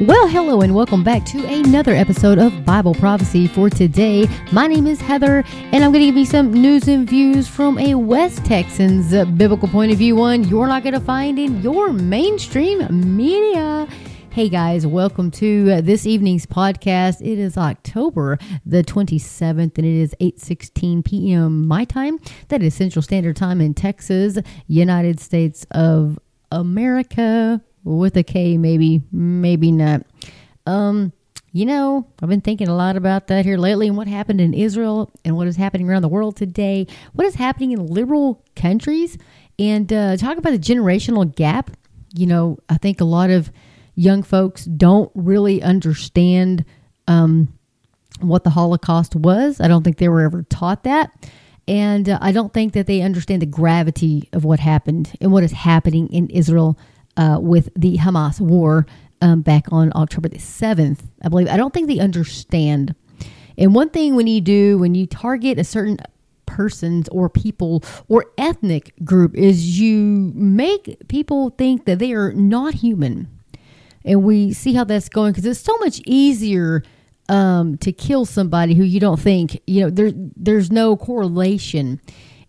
Well, hello, and welcome back to another episode of Bible Prophecy for today. My name is Heather, and I'm going to give you some news and views from a West Texans biblical point of view, one you're not going to find in your mainstream media. Hey guys, welcome to this evening's podcast. It is October the 27th and it is 8:16 p.m. my time. That is Central Standard Time in Texas, United States of America with a K maybe, maybe not. Um you know, I've been thinking a lot about that here lately and what happened in Israel and what is happening around the world today. What is happening in liberal countries and uh, talk about the generational gap. You know, I think a lot of young folks don't really understand um, what the Holocaust was. I don't think they were ever taught that. And uh, I don't think that they understand the gravity of what happened and what is happening in Israel uh, with the Hamas war um, back on October the 7th, I believe. I don't think they understand. And one thing when you do, when you target a certain persons or people or ethnic group, is you make people think that they are not human and we see how that's going because it's so much easier um, to kill somebody who you don't think you know there there's no correlation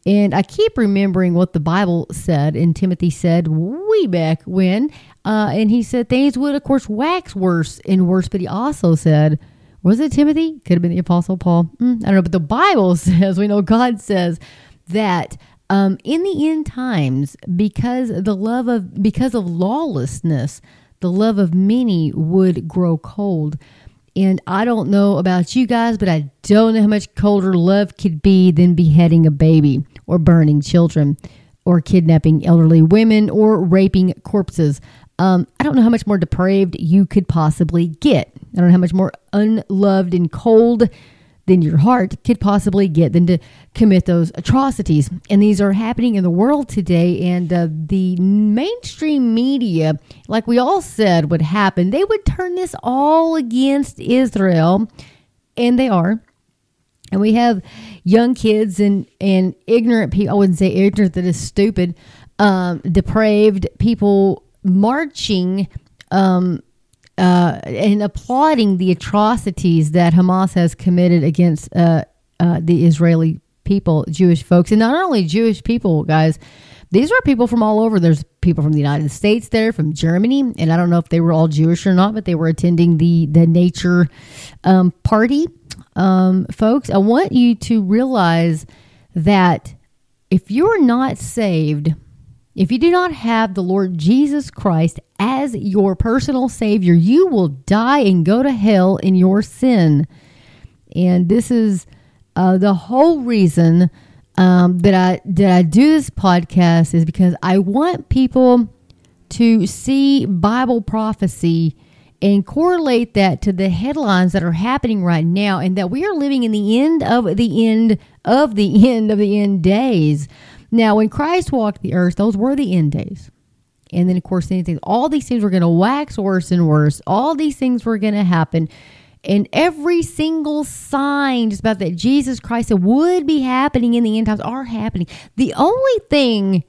and i keep remembering what the bible said and timothy said way back when uh, and he said things would of course wax worse and worse but he also said was it timothy could have been the apostle paul mm, i don't know but the bible says we know god says that um, in the end times because the love of because of lawlessness the love of many would grow cold. And I don't know about you guys, but I don't know how much colder love could be than beheading a baby or burning children or kidnapping elderly women or raping corpses. Um, I don't know how much more depraved you could possibly get. I don't know how much more unloved and cold than your heart could possibly get than to commit those atrocities. And these are happening in the world today. And uh, the mainstream media, like we all said would happen, they would turn this all against Israel. And they are. And we have young kids and, and ignorant people. I wouldn't say ignorant, that is stupid, um, depraved people marching um, uh, and applauding the atrocities that Hamas has committed against uh, uh, the Israeli people, Jewish folks, and not only Jewish people, guys. These are people from all over. There's people from the United States there, from Germany, and I don't know if they were all Jewish or not, but they were attending the the nature um, party. Um, folks, I want you to realize that if you're not saved, if you do not have the Lord Jesus Christ as your personal Savior, you will die and go to hell in your sin. And this is uh, the whole reason um, that I that I do this podcast is because I want people to see Bible prophecy and correlate that to the headlines that are happening right now, and that we are living in the end of the end of the end of the end days. Now, when Christ walked the earth, those were the end days. And then, of course, anything, all these things were going to wax worse and worse. All these things were going to happen. And every single sign just about that Jesus Christ would be happening in the end times are happening. The only thing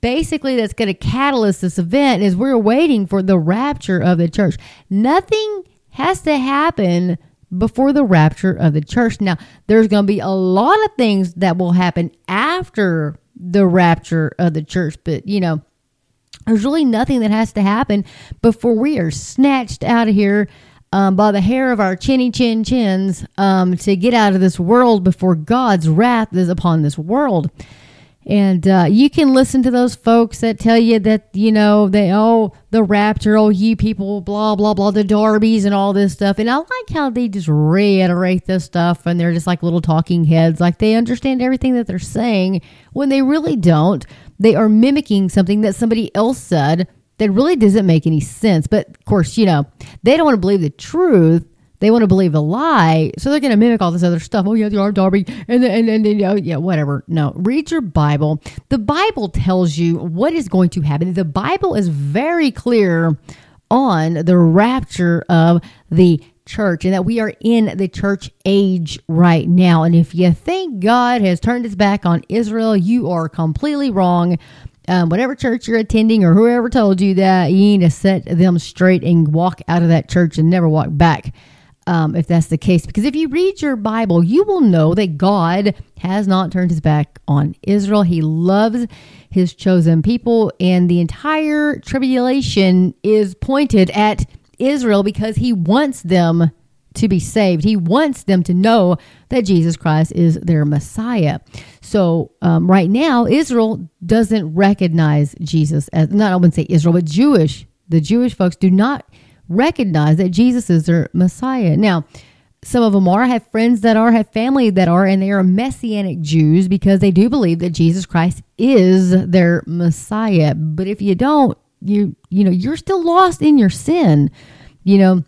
basically that's going to catalyst this event is we're waiting for the rapture of the church. Nothing has to happen before the rapture of the church. Now, there's going to be a lot of things that will happen after the rapture of the church. But, you know, there's really nothing that has to happen before we are snatched out of here um, by the hair of our chinny chin chins um, to get out of this world before God's wrath is upon this world. And uh, you can listen to those folks that tell you that, you know, they, oh, the rapture, oh, you people, blah, blah, blah, the Darbies and all this stuff. And I like how they just reiterate this stuff and they're just like little talking heads. Like they understand everything that they're saying when they really don't. They are mimicking something that somebody else said that really doesn't make any sense. But of course, you know, they don't want to believe the truth they want to believe a lie, so they're going to mimic all this other stuff. Oh yeah, the R Darby, and and and, and oh, yeah, whatever. No, read your Bible. The Bible tells you what is going to happen. The Bible is very clear on the rapture of the church and that we are in the church age right now. And if you think God has turned his back on Israel, you are completely wrong. um, whatever church you're attending or whoever told you that, you need to set them straight and walk out of that church and never walk back. Um, if that's the case, because if you read your Bible, you will know that God has not turned his back on Israel. He loves his chosen people, and the entire tribulation is pointed at Israel because he wants them to be saved. He wants them to know that Jesus Christ is their Messiah. So, um, right now, Israel doesn't recognize Jesus as, not I wouldn't say Israel, but Jewish. The Jewish folks do not recognize that Jesus is their Messiah. Now, some of them are, have friends that are, have family that are, and they are Messianic Jews because they do believe that Jesus Christ is their Messiah. But if you don't, you you know, you're still lost in your sin. You know,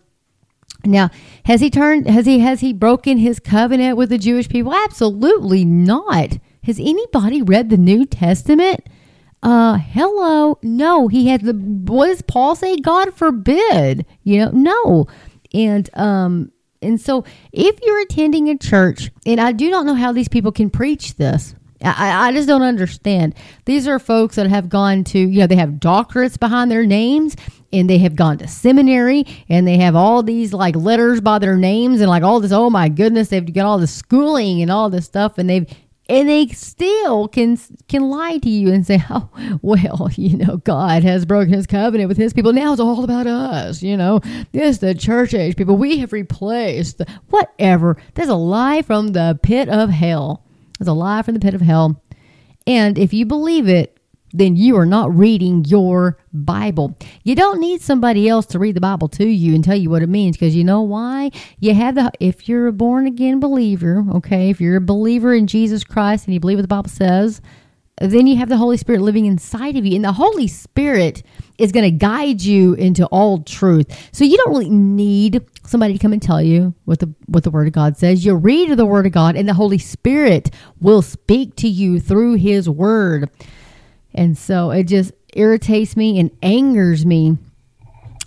now, has he turned has he has he broken his covenant with the Jewish people? Absolutely not. Has anybody read the New Testament? Uh hello. No, he had the what does Paul say? God forbid. You know, no. And um and so if you're attending a church, and I do not know how these people can preach this. I, I just don't understand. These are folks that have gone to, you know, they have doctorates behind their names and they have gone to seminary and they have all these like letters by their names and like all this oh my goodness they've got all this schooling and all this stuff and they've and they still can can lie to you and say oh well you know god has broken his covenant with his people. Now it's all about us you know. This the church age people we have replaced whatever. There's a lie from the pit of hell. There's a lie from the pit of hell. And if you believe it then you are not reading your Bible. You don't need somebody else to read the Bible to you and tell you what it means because you know why? You have the, if you're a born again believer, okay, if you're a believer in Jesus Christ and you believe what the Bible says, then you have the Holy Spirit living inside of you. And the Holy Spirit is going to guide you into all truth. So you don't really need somebody to come and tell you what the what the word of God says. You read the word of God and the Holy Spirit will speak to you through his word. And so it just irritates me and angers me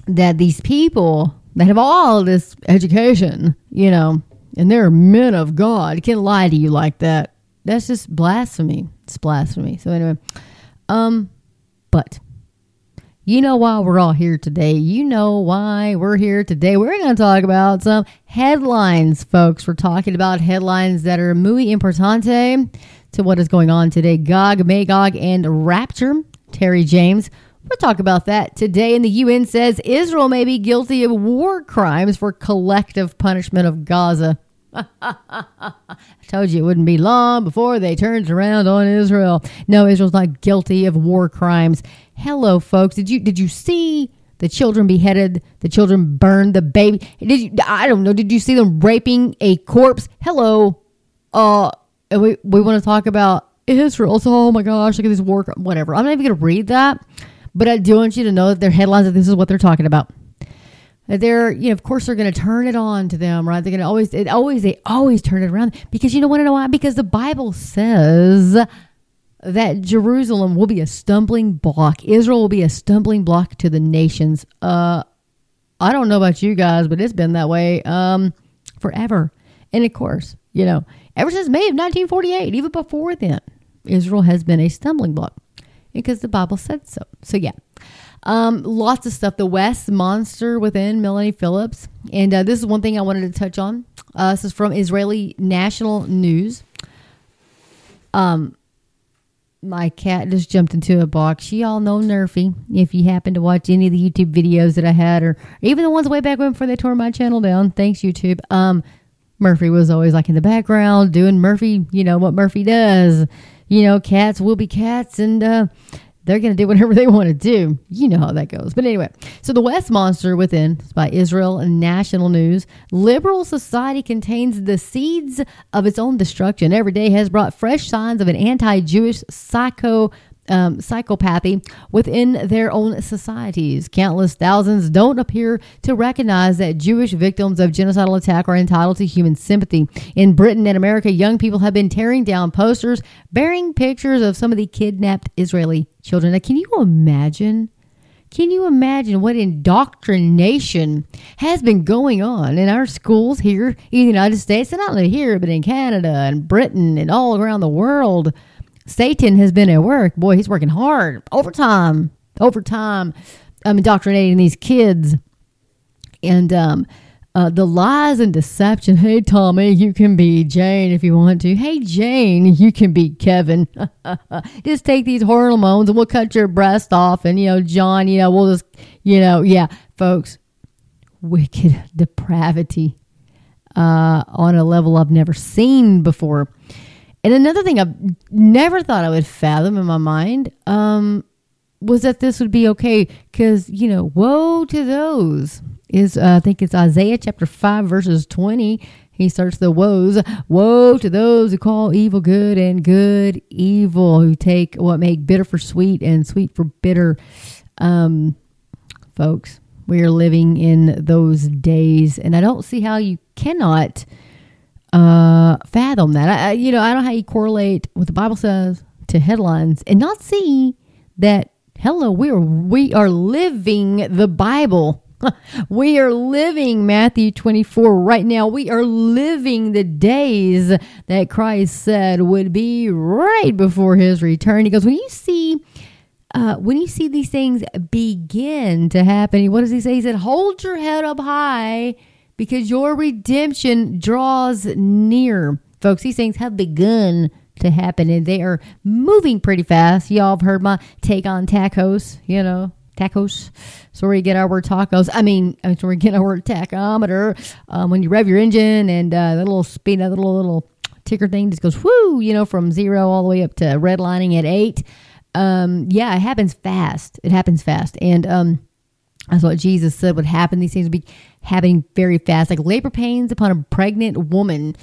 that these people that have all this education, you know, and they're men of God can lie to you like that. That's just blasphemy. It's blasphemy. So anyway, um, but you know why we're all here today. You know why we're here today. We're going to talk about some headlines, folks. We're talking about headlines that are muy importante to what is going on today. Gog, Magog, and Rapture. Terry James. We'll talk about that today. And the UN says Israel may be guilty of war crimes for collective punishment of Gaza. I told you it wouldn't be long before they turned around on Israel. No, Israel's not guilty of war crimes. Hello, folks. Did you did you see the children beheaded? The children burned. The baby. Did you? I don't know. Did you see them raping a corpse? Hello. Uh, and we, we want to talk about Israel. So, oh my gosh, look at this war, whatever. I'm not even going to read that, but I do want you to know that their headlines that this is what they're talking about. They're, you know, of course, they're going to turn it on to them, right? They're going to always, it always, they always turn it around because you know, want to know why? Because the Bible says that Jerusalem will be a stumbling block. Israel will be a stumbling block to the nations. Uh, I don't know about you guys, but it's been that way um, forever. And of course, you know, Ever since May of 1948, even before then, Israel has been a stumbling block because the Bible said so. So, yeah. Um, lots of stuff. The West Monster within Melanie Phillips. And uh, this is one thing I wanted to touch on. Uh, this is from Israeli National News. Um, my cat just jumped into a box. You all know Murphy. If you happen to watch any of the YouTube videos that I had, or even the ones way back when before they tore my channel down, thanks YouTube. Um, Murphy was always like in the background doing Murphy, you know, what Murphy does. You know, cats will be cats and uh, they're going to do whatever they want to do. You know how that goes. But anyway, so the West Monster Within by Israel National News. Liberal society contains the seeds of its own destruction. Every day has brought fresh signs of an anti Jewish psycho um, psychopathy within their own societies. Countless thousands don't appear to recognize that Jewish victims of genocidal attack are entitled to human sympathy. In Britain and America, young people have been tearing down posters bearing pictures of some of the kidnapped Israeli children. Now, can you imagine? Can you imagine what indoctrination has been going on in our schools here in the United States, and not only here, but in Canada and Britain and all around the world? Satan has been at work. Boy, he's working hard, overtime, overtime, um, indoctrinating these kids. And um, uh, the lies and deception. Hey, Tommy, you can be Jane if you want to. Hey, Jane, you can be Kevin. just take these hormones and we'll cut your breast off. And, you know, John, you know, we'll just, you know, yeah, folks, wicked depravity uh, on a level I've never seen before. And another thing I've never thought I would fathom in my mind um, was that this would be okay because, you know, woe to those is, uh, I think it's Isaiah chapter 5, verses 20. He starts the woes. Woe to those who call evil good and good evil, who take what make bitter for sweet and sweet for bitter. Um, folks, we are living in those days, and I don't see how you cannot uh, fathom that. I, you know, I don't know how you correlate what the Bible says to headlines and not see that. Hello, we are we are living the Bible. we are living Matthew 24 right now. We are living the days that Christ said would be right before his return. He goes, when you see uh, when you see these things begin to happen, what does he say? He said, Hold your head up high because your redemption draws near. Folks, these things have begun to happen and they are moving pretty fast. Y'all have heard my take on tacos, you know, tacos. So you get our word tacos. I mean, that's where we get our word tachometer. Um, when you rev your engine and uh, that little speed, that little little ticker thing just goes whoo, you know, from zero all the way up to redlining at eight. Um, yeah, it happens fast. It happens fast, and um, that's what Jesus said would happen. These things would be happening very fast, like labor pains upon a pregnant woman.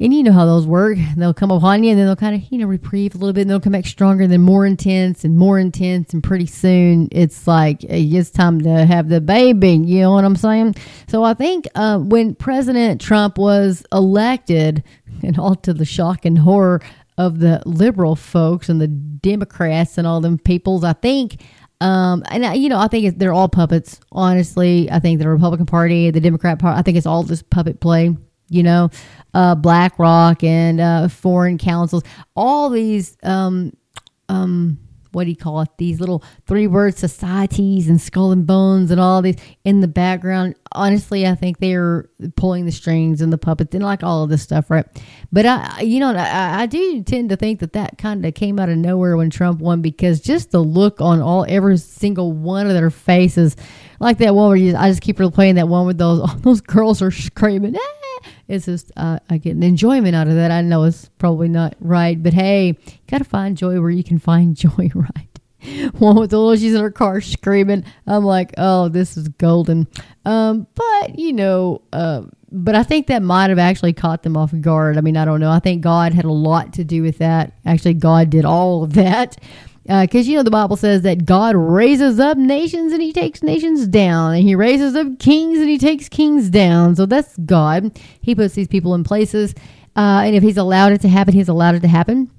And you know how those work. They'll come upon you and then they'll kind of, you know, reprieve a little bit and they'll come back stronger and then more intense and more intense. And pretty soon it's like, it's time to have the baby. You know what I'm saying? So I think uh, when President Trump was elected, and all to the shock and horror of the liberal folks and the Democrats and all them peoples, I think um, and you know, I think they're all puppets. Honestly, I think the Republican Party, the Democrat Party, I think it's all just puppet play. You know, uh, BlackRock and uh, foreign councils, all these um, um, what do you call it? These little three word societies and skull and bones and all these in the background. Honestly, I think they're pulling the strings and the puppets and like all of this stuff, right? But I, you know, I, I do tend to think that that kind of came out of nowhere when Trump won because just the look on all every single one of their faces, like that one where you, I just keep replaying that one with those those girls are screaming. Ah! It's just uh, I get an enjoyment out of that. I know it's probably not right, but hey, you gotta find joy where you can find joy, right? One with the little she's in her car screaming. I'm like, oh, this is golden. Um, but you know, uh, but I think that might have actually caught them off guard. I mean, I don't know. I think God had a lot to do with that. Actually, God did all of that because uh, you know the Bible says that God raises up nations and He takes nations down, and He raises up kings and He takes kings down. So that's God. He puts these people in places, uh, and if He's allowed it to happen, He's allowed it to happen.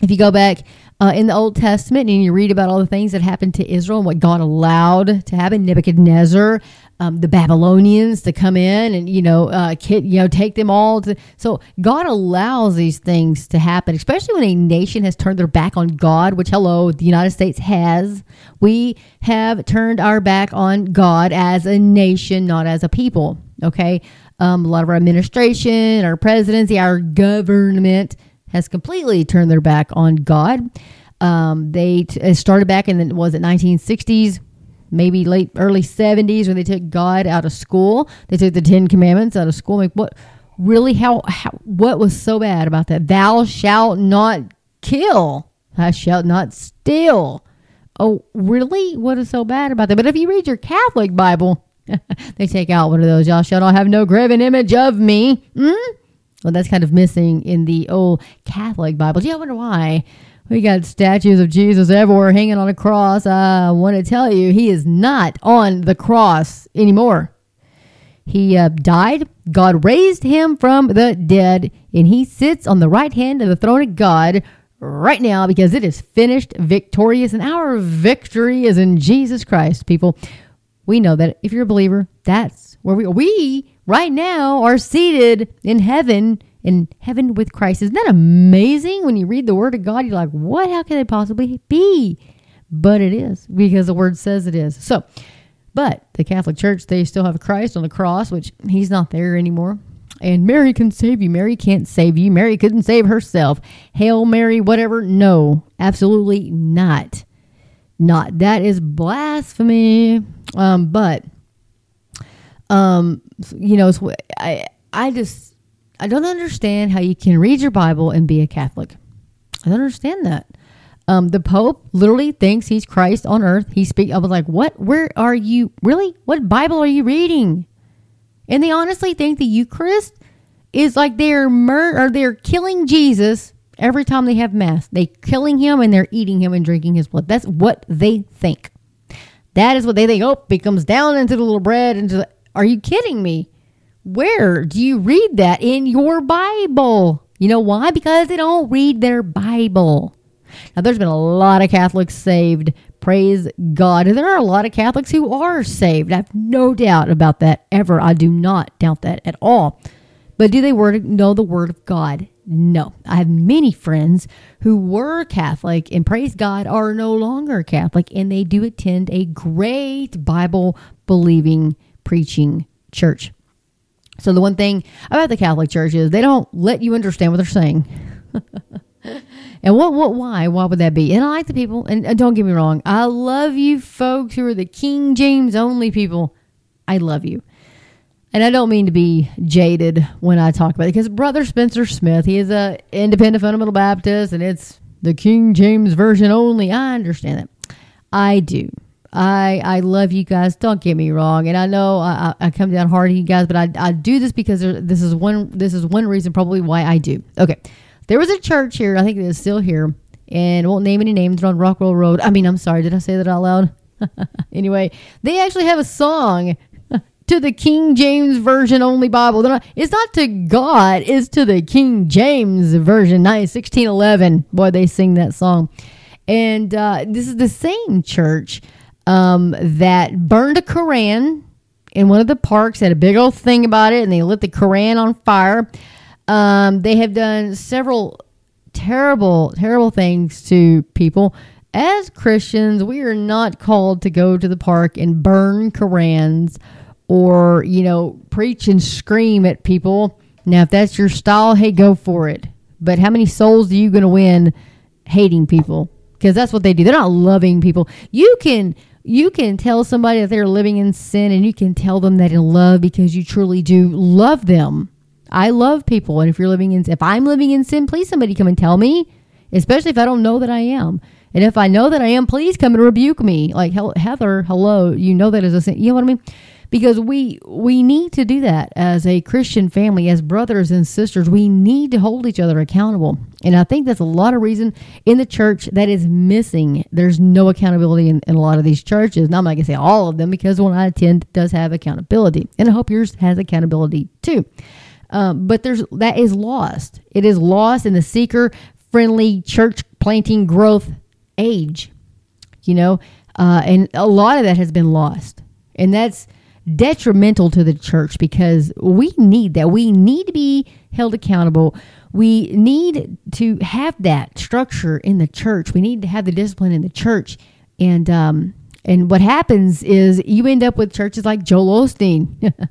If you go back uh, in the Old Testament and you read about all the things that happened to Israel and what God allowed to happen, Nebuchadnezzar, um, the Babylonians to come in and you know, uh, kid, you know, take them all. To, so God allows these things to happen, especially when a nation has turned their back on God. Which, hello, the United States has. We have turned our back on God as a nation, not as a people. Okay, um, a lot of our administration, our presidency, our government has completely turned their back on God. Um, they t- started back in the was it 1960s maybe late early 70s when they took God out of school. They took the 10 commandments out of school. Like what really how, how what was so bad about that? Thou shalt not kill. Thou shalt not steal. Oh, really? What is so bad about that? But if you read your Catholic Bible, they take out one of those. Y'all shall not have no graven image of me. Mm? Well, that's kind of missing in the old Catholic Bible. Yeah, I wonder why. We got statues of Jesus everywhere hanging on a cross. I want to tell you, he is not on the cross anymore. He uh, died. God raised him from the dead, and he sits on the right hand of the throne of God right now because it is finished, victorious, and our victory is in Jesus Christ. People, we know that if you're a believer, that's where we we right now are seated in heaven in heaven with Christ. Isn't that amazing? When you read the Word of God, you're like, what? How can it possibly be? But it is because the Word says it is. So, but the Catholic Church, they still have Christ on the cross, which he's not there anymore. And Mary can save you. Mary can't save you. Mary couldn't save herself. Hail Mary, whatever. No, absolutely not. Not. That is blasphemy. Um, but, um, you know, I, I just, I don't understand how you can read your Bible and be a Catholic. I don't understand that. Um, the Pope literally thinks he's Christ on earth. He speak. I was like, what? Where are you? Really? What Bible are you reading? And they honestly think the Eucharist is like they're mur- or they're killing Jesus every time they have mass. They're killing him and they're eating him and drinking his blood. That's what they think. That is what they think. Oh, he comes down into the little bread. Into the, are you kidding me? Where do you read that in your Bible? You know why? Because they don't read their Bible. Now, there's been a lot of Catholics saved. Praise God. And there are a lot of Catholics who are saved. I have no doubt about that ever. I do not doubt that at all. But do they word, know the Word of God? No. I have many friends who were Catholic and praise God are no longer Catholic and they do attend a great Bible believing preaching church. So the one thing about the Catholic Church is they don't let you understand what they're saying. And what, what, why? Why would that be? And I like the people, and, don't get me wrong, I love you folks who are the King James only people. I love you. And I don't mean to be jaded when I talk about it because Brother Spencer Smith, he is a independent fundamental Baptist and it's the King James version only. I understand that. I do. I I love you guys. Don't get me wrong, and I know I, I come down hard on you guys, but I, I do this because there, this is one this is one reason probably why I do. Okay, there was a church here, I think it is still here, and won't name any names. on Rockwell Road. I mean, I'm sorry, did I say that out loud? anyway, they actually have a song to the King James Version only Bible. Not, it's not to God, it's to the King James Version, 1611. Boy, they sing that song. And uh, this is the same church um, that burned a Koran in one of the parks, had a big old thing about it, and they lit the Koran on fire. Um, they have done several terrible, terrible things to people. As Christians, we are not called to go to the park and burn Korans or, you know, preach and scream at people. Now, if that's your style, hey, go for it. But how many souls are you going to win hating people? Because that's what they do. They're not loving people. You can you can tell somebody that they're living in sin and you can tell them that in love because you truly do love them. I love people, and if you're living in, if I'm living in sin, please somebody come and tell me, especially if I don't know that I am. And if I know that I am, please come and rebuke me. Like Heather, hello, you know that is a sin. You know what I mean? Because we we need to do that as a Christian family, as brothers and sisters. We need to hold each other accountable, and I think that's a lot of reason in the church that is missing. There's no accountability in, in a lot of these churches. Now I'm not gonna say all of them because one I attend does have accountability, and I hope yours has accountability too. Um, but there's that is lost. It is lost in the seeker friendly church planting growth age, you know, uh, and a lot of that has been lost, and that's detrimental to the church because we need that. We need to be held accountable. We need to have that structure in the church. We need to have the discipline in the church, and um, and what happens is you end up with churches like Joel Osteen.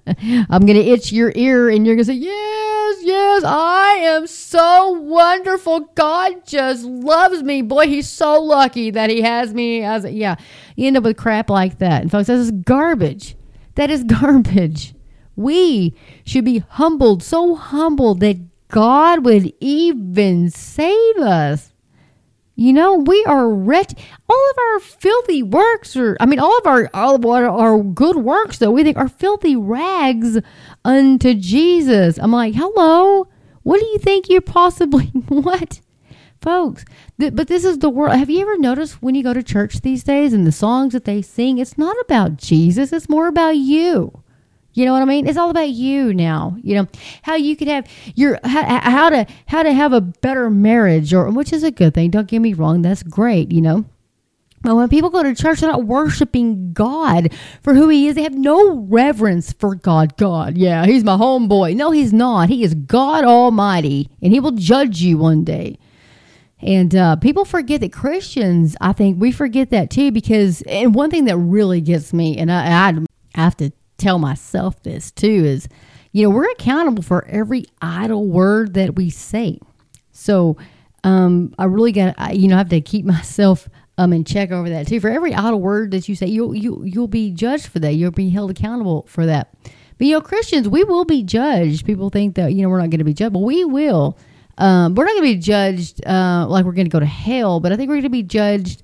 I'm going to itch your ear and you're going to say, Yes, yes, I am so wonderful. God just loves me. Boy, he's so lucky that he has me as yeah. You end up with crap like that. And folks, this is garbage. That is garbage. We should be humbled, so humbled that God would even save us. You know, we are wretched. All of our filthy works are, I mean, all of our, all of our, our good works, though, we think are filthy rags unto Jesus. I'm like, hello, what do you think you're possibly, what? Folks, th- but this is the world. Have you ever noticed when you go to church these days and the songs that they sing, it's not about Jesus, it's more about you. You know what I mean? It's all about you now. You know how you could have your how, how to how to have a better marriage, or which is a good thing. Don't get me wrong, that's great. You know, But when people go to church, they're not worshiping God for who He is. They have no reverence for God. God, yeah, He's my homeboy. No, He's not. He is God Almighty, and He will judge you one day. And uh, people forget that Christians, I think we forget that too, because, and one thing that really gets me, and I, I have to tell myself this too, is, you know, we're accountable for every idle word that we say. So um, I really got, you know, I have to keep myself um, and check over that too. For every idle word that you say, you'll you you'll be judged for that. You'll be held accountable for that. But you know, Christians, we will be judged. People think that you know we're not going to be judged, but we will. Um, we're not going to be judged uh, like we're going to go to hell, but I think we're going to be judged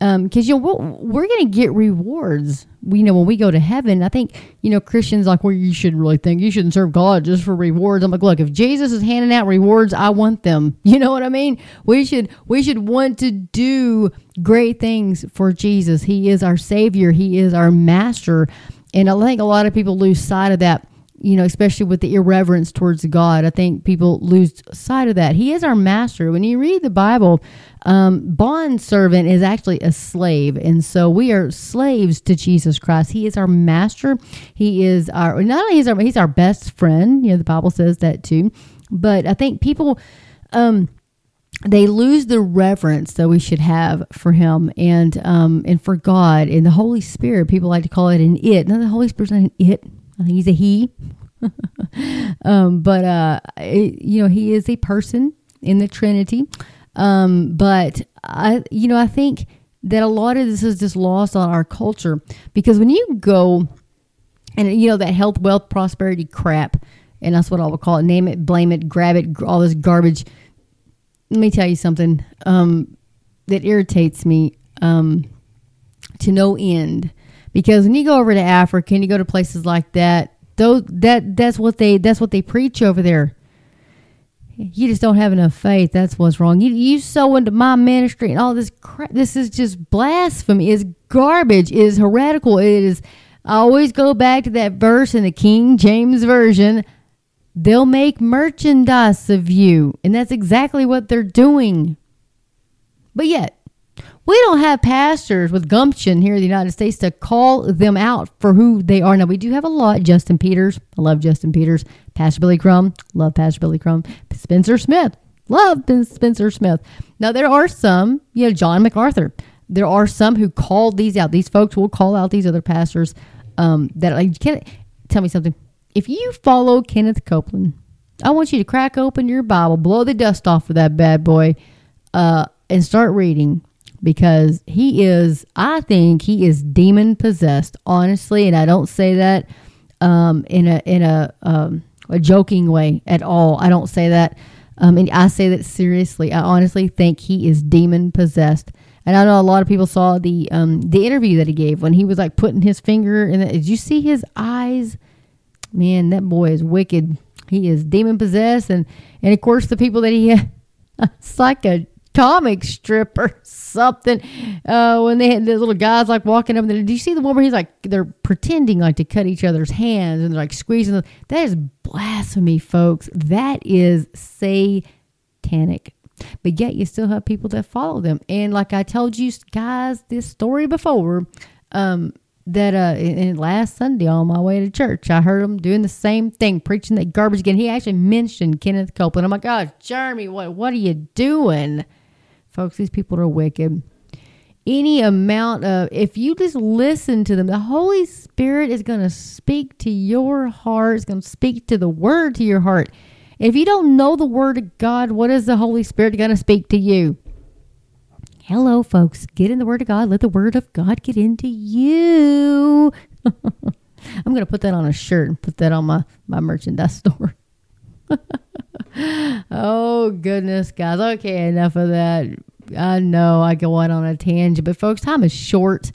because um, you know we're, we're going to get rewards. We you know when we go to heaven. I think you know Christians like well you shouldn't really think you shouldn't serve God just for rewards. I'm like look if Jesus is handing out rewards, I want them. You know what I mean? We should we should want to do great things for Jesus. He is our Savior. He is our Master, and I think a lot of people lose sight of that you know, especially with the irreverence towards God. I think people lose sight of that. He is our master. When you read the Bible, um, bond servant is actually a slave. And so we are slaves to Jesus Christ. He is our master. He is our, not only is our, he's our best friend. You know, the Bible says that too. But I think people, um, they lose the reverence that we should have for him and um, and for God and the Holy Spirit. People like to call it an it. No, the Holy Spirit's not an it. Think he's a he. um, but uh, it, you know, he is a person in the Trinity. Um, but I, you know, I think that a lot of this is just lost on our culture because when you go and you know that health, wealth, prosperity crap, and that's what I would call it. Name it, blame it, grab it, all this garbage. Let me tell you something um, that irritates me um, to no end because when you go over to Africa and you go to places like that, those that that's what they that's what they preach over there. You just don't have enough faith. That's what's wrong. You you sow into my ministry and all this crap. This is just blasphemy. It's garbage. Is heretical. It is. I always go back to that verse in the King James version. They'll make merchandise of you, and that's exactly what they're doing. But yet, we don't have pastors with gumption here in the United States to call them out for who they are. Now, we do have a lot. Justin Peters, I love Justin Peters. Pastor Billy Crone, love Pastor Billy Crone. Spencer Smith, love Spencer Smith. Now, there are some, you know, John MacArthur. There are some who call these out. These folks will call out these other pastors um, that, like, can tell me something. If you follow Kenneth Copeland, I want you to crack open your Bible, blow the dust off of that bad boy, uh, and start reading because he is, I think he is demon possessed, honestly, and I don't say that um, in a in a um, a joking way at all. I don't say that, um, and I say that seriously. I honestly think he is demon possessed. And I know a lot of people saw the um, the interview that he gave when he was like putting his finger in. The, did you see his eyes? Man, that boy is wicked. He is demon possessed, and and of course the people that he. had, it's like a comic strip or something. Uh, when they had the little guys like walking up there. Do you see the one where he's like they're pretending like to cut each other's hands and they're like squeezing them? That is blasphemy, folks. That is satanic. But yet you still have people that follow them. And like I told you guys this story before, um, that uh in, last Sunday on my way to church, I heard him doing the same thing, preaching that garbage again. He actually mentioned Kenneth Copeland. I'm like, oh, Jeremy, what what are you doing? Folks, these people are wicked. Any amount of, if you just listen to them, the Holy Spirit is going to speak to your heart, it's going to speak to the word to your heart. If you don't know the word of God, what is the Holy Spirit going to speak to you? Hello, folks. Get in the Word of God. Let the Word of God get into you. I'm going to put that on a shirt and put that on my, my merchandise store. oh, goodness, guys. Okay, enough of that. I know I go out on a tangent, but folks, time is short.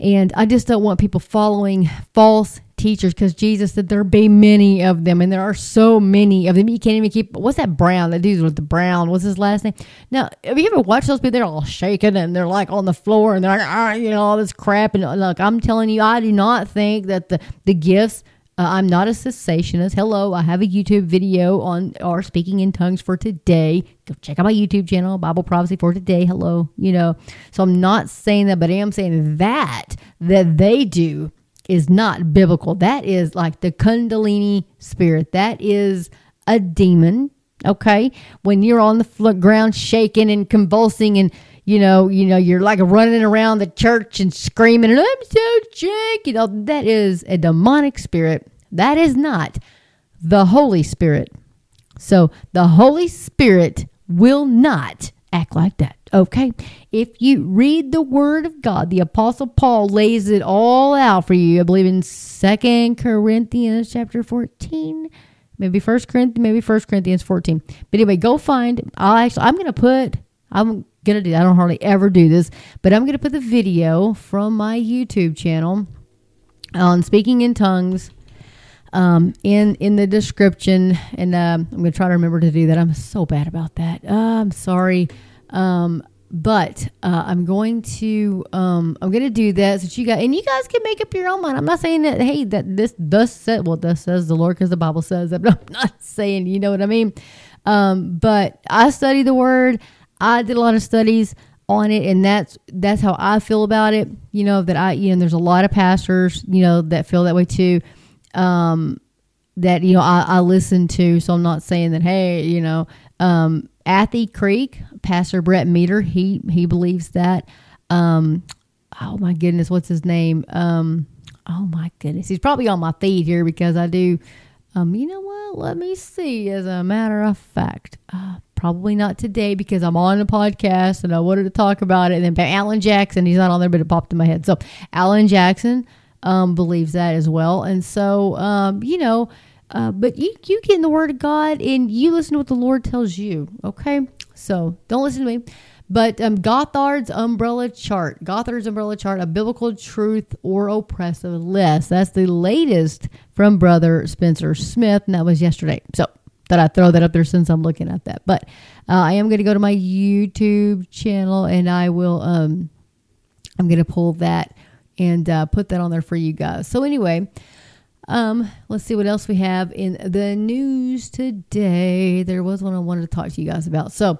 And I just don't want people following false teachers because Jesus said there be many of them, and there are so many of them. You can't even keep. What's that Brown? That dude with the Brown. What's his last name? Now, have you ever watched those people? They're all shaking and they're like on the floor and they're like, ah, you know, all this crap. And look, I'm telling you, I do not think that the the gifts Uh, I'm not a cessationist. Hello, I have a YouTube video on our speaking in tongues for today. Go check out my YouTube channel, Bible Prophecy for today. Hello, you know. So I'm not saying that, but I am saying that that they do is not biblical. That is like the Kundalini spirit. That is a demon. Okay, when you're on the ground shaking and convulsing and you know, you know, you're like running around the church and screaming, and I'm so sick. You know, that is a demonic spirit. That is not the Holy Spirit. So the Holy Spirit will not act like that. Okay? If you read the Word of God, the Apostle Paul lays it all out for you. I believe in Second Corinthians chapter 14. Maybe First Corinthians, maybe First Corinthians 14. But anyway, go find. I'll actually, I'm going to put. I'm gonna do. I don't hardly ever do this, but I'm gonna put the video from my YouTube channel on speaking in tongues um, in in the description, and uh, I'm gonna try to remember to do that. I'm so bad about that. Uh, I'm sorry, um, but uh, I'm going to um, I'm gonna do that so you guys and you guys can make up your own mind. I'm not saying that hey that this thus said well thus says the Lord because the Bible says that, but I'm not saying you know what I mean. Um, but I study the Word. I did a lot of studies on it and that's that's how I feel about it. You know, that I you know, there's a lot of pastors, you know, that feel that way too. Um that, you know, I, I listen to, so I'm not saying that, hey, you know, um Athey Creek, Pastor Brett Meador, he he believes that. Um oh my goodness, what's his name? Um oh my goodness. He's probably on my feed here because I do um, you know what? Let me see. As a matter of fact, uh, probably not today because I'm on a podcast and I wanted to talk about it. And then Alan Jackson, he's not on there, but it popped in my head. So Alan Jackson um, believes that as well. And so, um, you know, uh, but you, you get in the Word of God and you listen to what the Lord tells you. Okay. So don't listen to me. But um, Gothard's umbrella chart, Gothard's umbrella chart, a biblical truth or oppressive list. That's the latest from Brother Spencer Smith, and that was yesterday. So that I throw that up there since I'm looking at that. But uh, I am going to go to my YouTube channel and I will. Um, I'm going to pull that and uh, put that on there for you guys. So anyway, um, let's see what else we have in the news today. There was one I wanted to talk to you guys about. So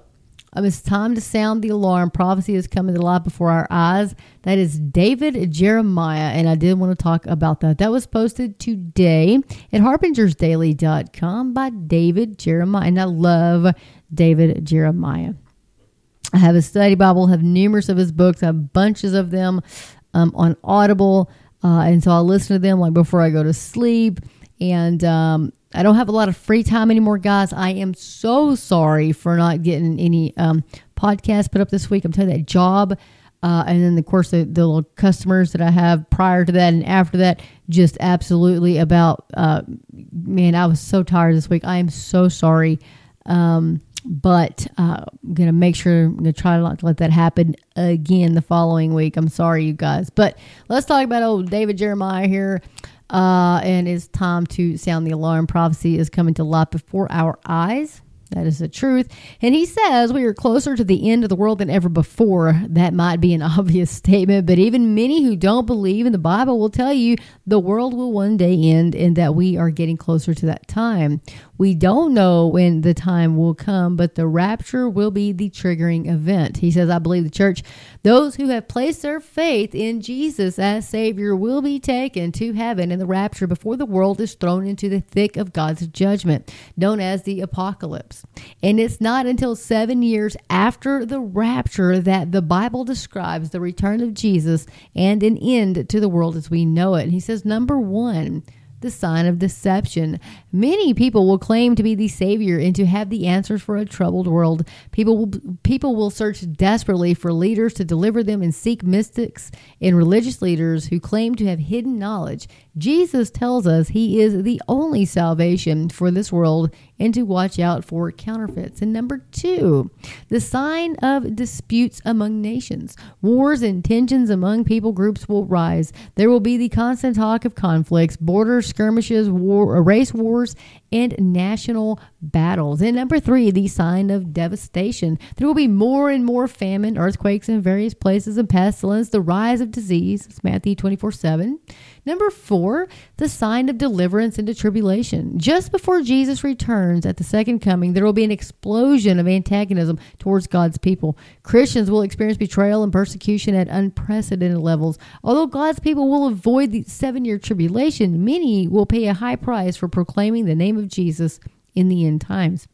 um, it's time to sound the alarm. Prophecy is coming to life before our eyes. That is David Jeremiah, and I did want to talk about that. That was posted today at harbingersdaily.com by David Jeremiah, and I love David Jeremiah. I have a study Bible, have numerous of his books, I have bunches of them um, on Audible, uh, and so I listen to them like before I go to sleep. And um, I don't have a lot of free time anymore, guys. I am so sorry for not getting any um, podcasts put up this week. I'm telling you that job. Uh, and then, of course, the, the little customers that I have prior to that and after that, just absolutely about, uh, man, I was so tired this week. I am so sorry. Um, but uh, I'm going to make sure, I'm going to try not to let that happen again the following week. I'm sorry, you guys. But let's talk about old David Jeremiah here. Uh, and it's time to sound the alarm. Prophecy is coming to life before our eyes. That is the truth. And he says we are closer to the end of the world than ever before. That might be an obvious statement, but even many who don't believe in the Bible will tell you the world will one day end and that we are getting closer to that time. We don't know when the time will come, but the rapture will be the triggering event. He says, I believe the church, those who have placed their faith in Jesus as Savior, will be taken to heaven in the rapture before the world is thrown into the thick of God's judgment, known as the apocalypse. And it's not until seven years after the rapture that the Bible describes the return of Jesus and an end to the world as we know it. He says, number one, the sign of deception. Many people will claim to be the savior and to have the answers for a troubled world. People will, people will search desperately for leaders to deliver them and seek mystics and religious leaders who claim to have hidden knowledge. Jesus tells us he is the only salvation for this world and to watch out for counterfeits. And number two, the sign of disputes among nations. Wars and tensions among people groups will rise. There will be the constant talk of conflicts, border skirmishes, war, race wars, and national battles. And number three, the sign of devastation. There will be more and more famine, earthquakes in various places, and pestilence, the rise of disease. It's Matthew 24 7. Number four, the sign of deliverance into tribulation. Just before Jesus returns at the second coming, there will be an explosion of antagonism towards God's people. Christians will experience betrayal and persecution at unprecedented levels. Although God's people will avoid the seven year tribulation, many will pay a high price for proclaiming the name of Jesus in the end times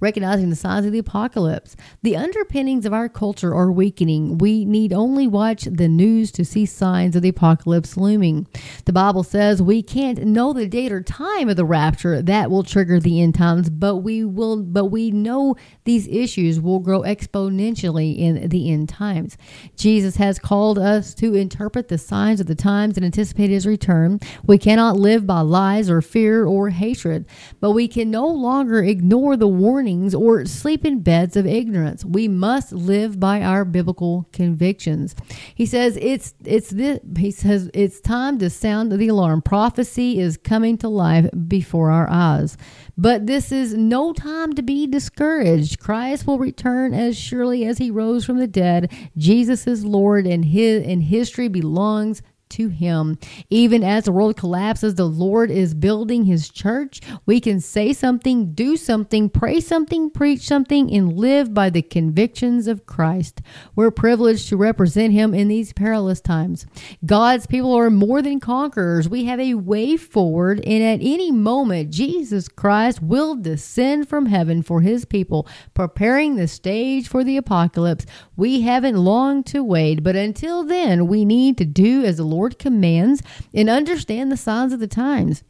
recognizing the signs of the apocalypse. The underpinnings of our culture are weakening. We need only watch the news to see signs of the apocalypse looming. The Bible says we can't know the date or time of the rapture that will trigger the end times, but we will but we know these issues will grow exponentially in the end times. Jesus has called us to interpret the signs of the times and anticipate his return. We cannot live by lies or fear or hatred, but we can no longer ignore the warnings or sleep in beds of ignorance. We must live by our biblical convictions. He says it's it's this, he says it's time to sound the alarm. Prophecy is coming to life before our eyes. But this is no time to be discouraged. Christ will return as surely as he rose from the dead. Jesus is Lord and his and history belongs to him. Even as the world collapses, the Lord is building his church. We can say something, do something, pray something, preach something, and live by the convictions of Christ. We're privileged to represent him in these perilous times. God's people are more than conquerors. We have a way forward, and at any moment, Jesus Christ will descend from heaven for his people, preparing the stage for the apocalypse. We haven't long to wait, but until then, we need to do as the Lord Lord commands and understand the signs of the times.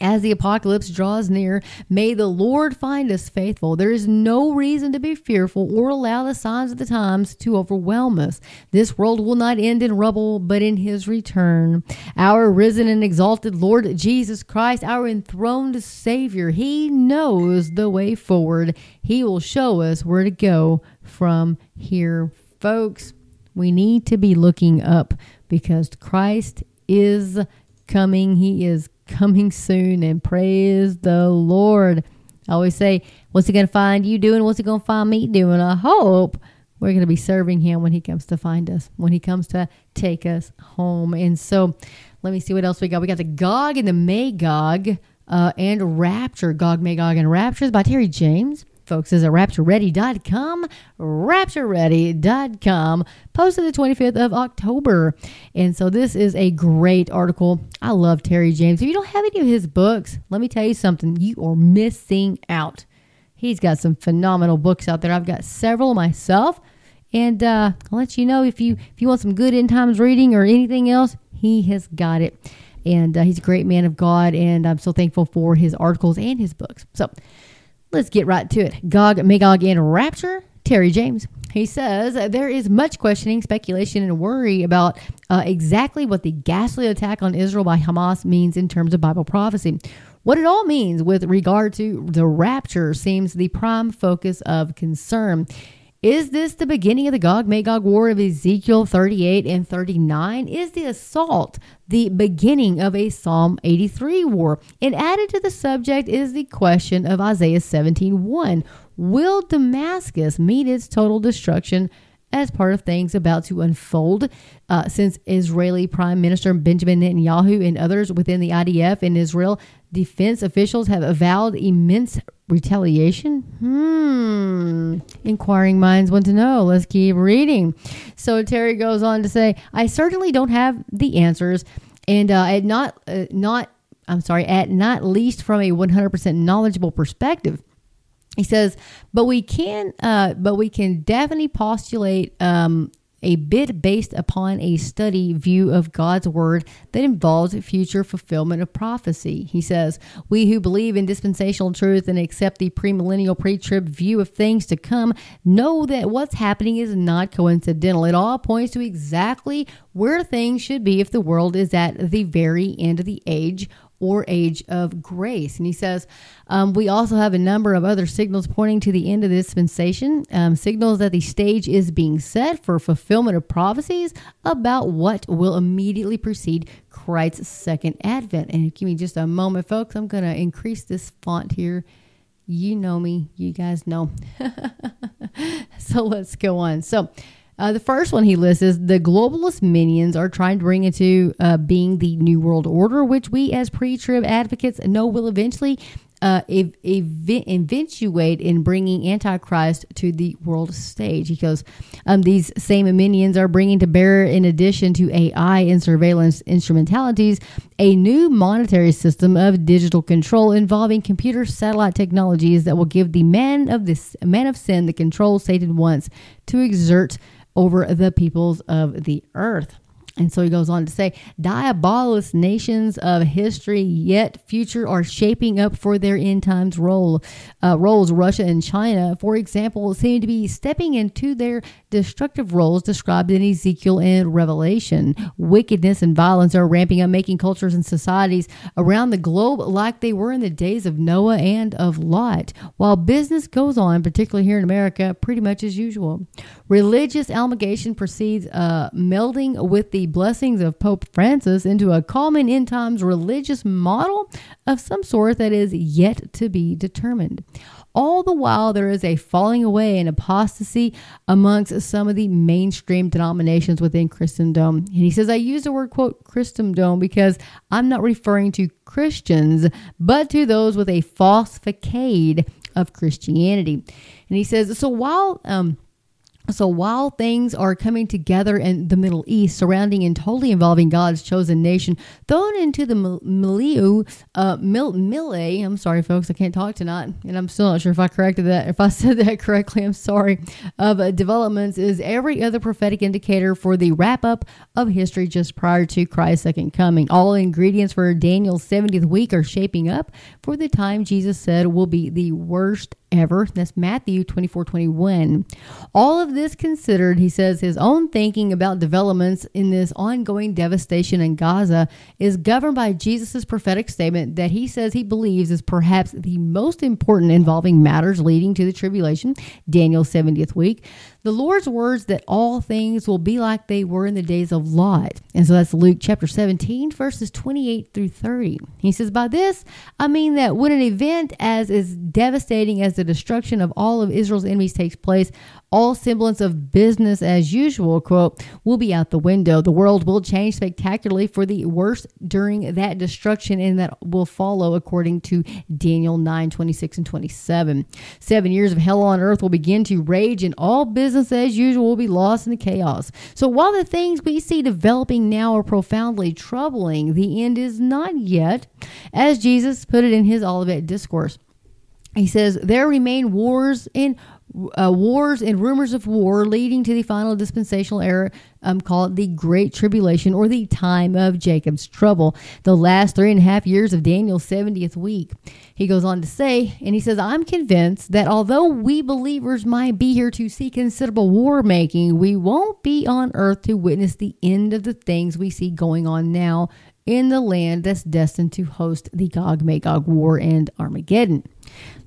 As the apocalypse draws near, may the Lord find us faithful. There is no reason to be fearful or allow the signs of the times to overwhelm us. This world will not end in rubble, but in his return. Our risen and exalted Lord Jesus Christ, our enthroned Savior, he knows the way forward. He will show us where to go from here. Folks, we need to be looking up because Christ is coming. He is coming soon, and praise the Lord. I always say, What's he going to find you doing? What's he going to find me doing? I hope we're going to be serving him when he comes to find us, when he comes to take us home. And so, let me see what else we got. We got the Gog and the Magog uh, and Rapture. Gog, Magog, and Rapture is by Terry James folks, is at raptureready.com. Raptureready.com. Posted the 25th of October. And so this is a great article. I love Terry James. If you don't have any of his books, let me tell you something. You are missing out. He's got some phenomenal books out there. I've got several myself. And uh, I'll let you know if you if you want some good end times reading or anything else, he has got it. And uh, he's a great man of God, and I'm so thankful for his articles and his books. So Let's get right to it. Gog, Magog, and Rapture. Terry James. He says there is much questioning, speculation, and worry about uh, exactly what the ghastly attack on Israel by Hamas means in terms of Bible prophecy. What it all means with regard to the rapture seems the prime focus of concern. Is this the beginning of the Gog Magog war of Ezekiel 38 and 39? Is the assault the beginning of a Psalm 83 war? And added to the subject is the question of Isaiah 17:1. Will Damascus meet its total destruction as part of things about to unfold uh, since Israeli Prime Minister Benjamin Netanyahu and others within the IDF and Israel defense officials have avowed immense retaliation? Hmm. Inquiring minds want to know. Let's keep reading. So Terry goes on to say, I certainly don't have the answers, and uh, at not uh, not I'm sorry, at not least from a 100% knowledgeable perspective. He says, but we can, uh, but we can definitely postulate um, a bit based upon a study view of God's word that involves future fulfillment of prophecy. He says, We who believe in dispensational truth and accept the premillennial pre trib view of things to come know that what's happening is not coincidental. It all points to exactly where things should be if the world is at the very end of the age or age of grace. And he says, um, we also have a number of other signals pointing to the end of the dispensation, um, signals that the stage is being set for fulfillment of prophecies about what will immediately precede Christ's second advent. And give me just a moment, folks. I'm going to increase this font here. You know me, you guys know. so let's go on. So, uh, the first one he lists is the globalist minions are trying to bring into uh, being the New World Order, which we as pre trib advocates know will eventually uh, ev- ev- eventuate in bringing Antichrist to the world stage. He goes, um, These same minions are bringing to bear, in addition to AI and surveillance instrumentalities, a new monetary system of digital control involving computer satellite technologies that will give the man of this man of sin the control Satan wants to exert over the peoples of the earth. And so he goes on to say, diabolous nations of history yet future are shaping up for their end times role. Uh, roles. Russia and China, for example, seem to be stepping into their destructive roles described in Ezekiel and Revelation. Wickedness and violence are ramping up, making cultures and societies around the globe like they were in the days of Noah and of Lot. While business goes on, particularly here in America, pretty much as usual. Religious amalgamation proceeds uh, melding with the blessings of Pope Francis into a common end times religious model of some sort that is yet to be determined. All the while, there is a falling away and apostasy amongst some of the mainstream denominations within Christendom. And he says, I use the word, quote, Christendom because I'm not referring to Christians, but to those with a false facade of Christianity. And he says, so while, um, so while things are coming together in the Middle East, surrounding and totally involving God's chosen nation, thrown into the milieu, uh, mil, I'm sorry, folks, I can't talk tonight, and I'm still not sure if I corrected that. If I said that correctly, I'm sorry. Of uh, developments is every other prophetic indicator for the wrap up of history just prior to Christ's second coming. All ingredients for Daniel's 70th week are shaping up for the time Jesus said will be the worst ever. That's Matthew 24 21. All of this considered, he says his own thinking about developments in this ongoing devastation in Gaza is governed by Jesus' prophetic statement that he says he believes is perhaps the most important involving matters leading to the tribulation, Daniel's 70th week the Lord's words that all things will be like they were in the days of Lot. And so that's Luke chapter 17, verses 28 through 30. He says, By this, I mean that when an event as is devastating as the destruction of all of Israel's enemies takes place, all semblance of business as usual, quote, will be out the window. The world will change spectacularly for the worse during that destruction and that will follow according to Daniel 9, 26 and 27. Seven years of hell on earth will begin to rage and all business as usual will be lost in the chaos. So while the things we see developing now are profoundly troubling, the end is not yet, as Jesus put it in his Olivet Discourse. He says, There remain wars in uh, wars and rumors of war leading to the final dispensational era um, called the Great Tribulation or the time of Jacob's trouble, the last three and a half years of Daniel's 70th week. He goes on to say, and he says, I'm convinced that although we believers might be here to see considerable war making, we won't be on earth to witness the end of the things we see going on now in the land that's destined to host the Gog Magog war and Armageddon.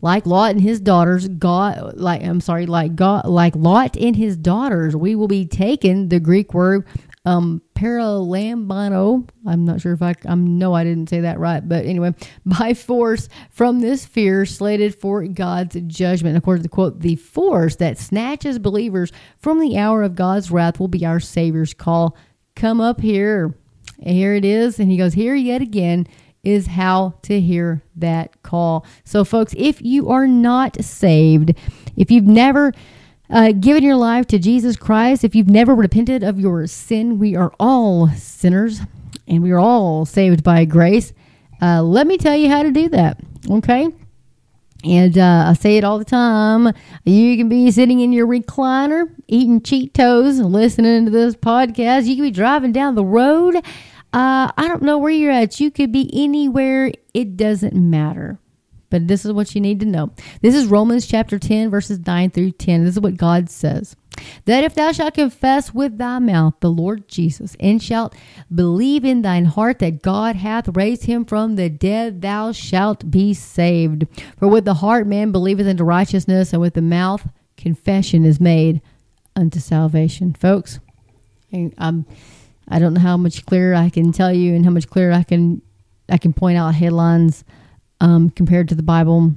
Like Lot and his daughters, God, like I'm sorry, like God, like Lot and his daughters, we will be taken. The Greek word um, paralambano. I'm not sure if I, I know I didn't say that right, but anyway, by force from this fear slated for God's judgment. According to the quote, the force that snatches believers from the hour of God's wrath will be our Savior's call. Come up here. And here it is. And he goes, Here yet again is how to hear that call. So, folks, if you are not saved, if you've never uh, given your life to Jesus Christ, if you've never repented of your sin, we are all sinners and we are all saved by grace. Uh, let me tell you how to do that. Okay. And uh, I say it all the time. You can be sitting in your recliner, eating Cheetos, listening to this podcast. You can be driving down the road. Uh, I don't know where you're at. You could be anywhere. It doesn't matter. But this is what you need to know. This is Romans chapter 10, verses 9 through 10. This is what God says. That if thou shalt confess with thy mouth the Lord Jesus, and shalt believe in thine heart that God hath raised him from the dead, thou shalt be saved. For with the heart man believeth unto righteousness, and with the mouth confession is made unto salvation. Folks, I'm, I don't know how much clearer I can tell you, and how much clearer I can I can point out headlines um, compared to the Bible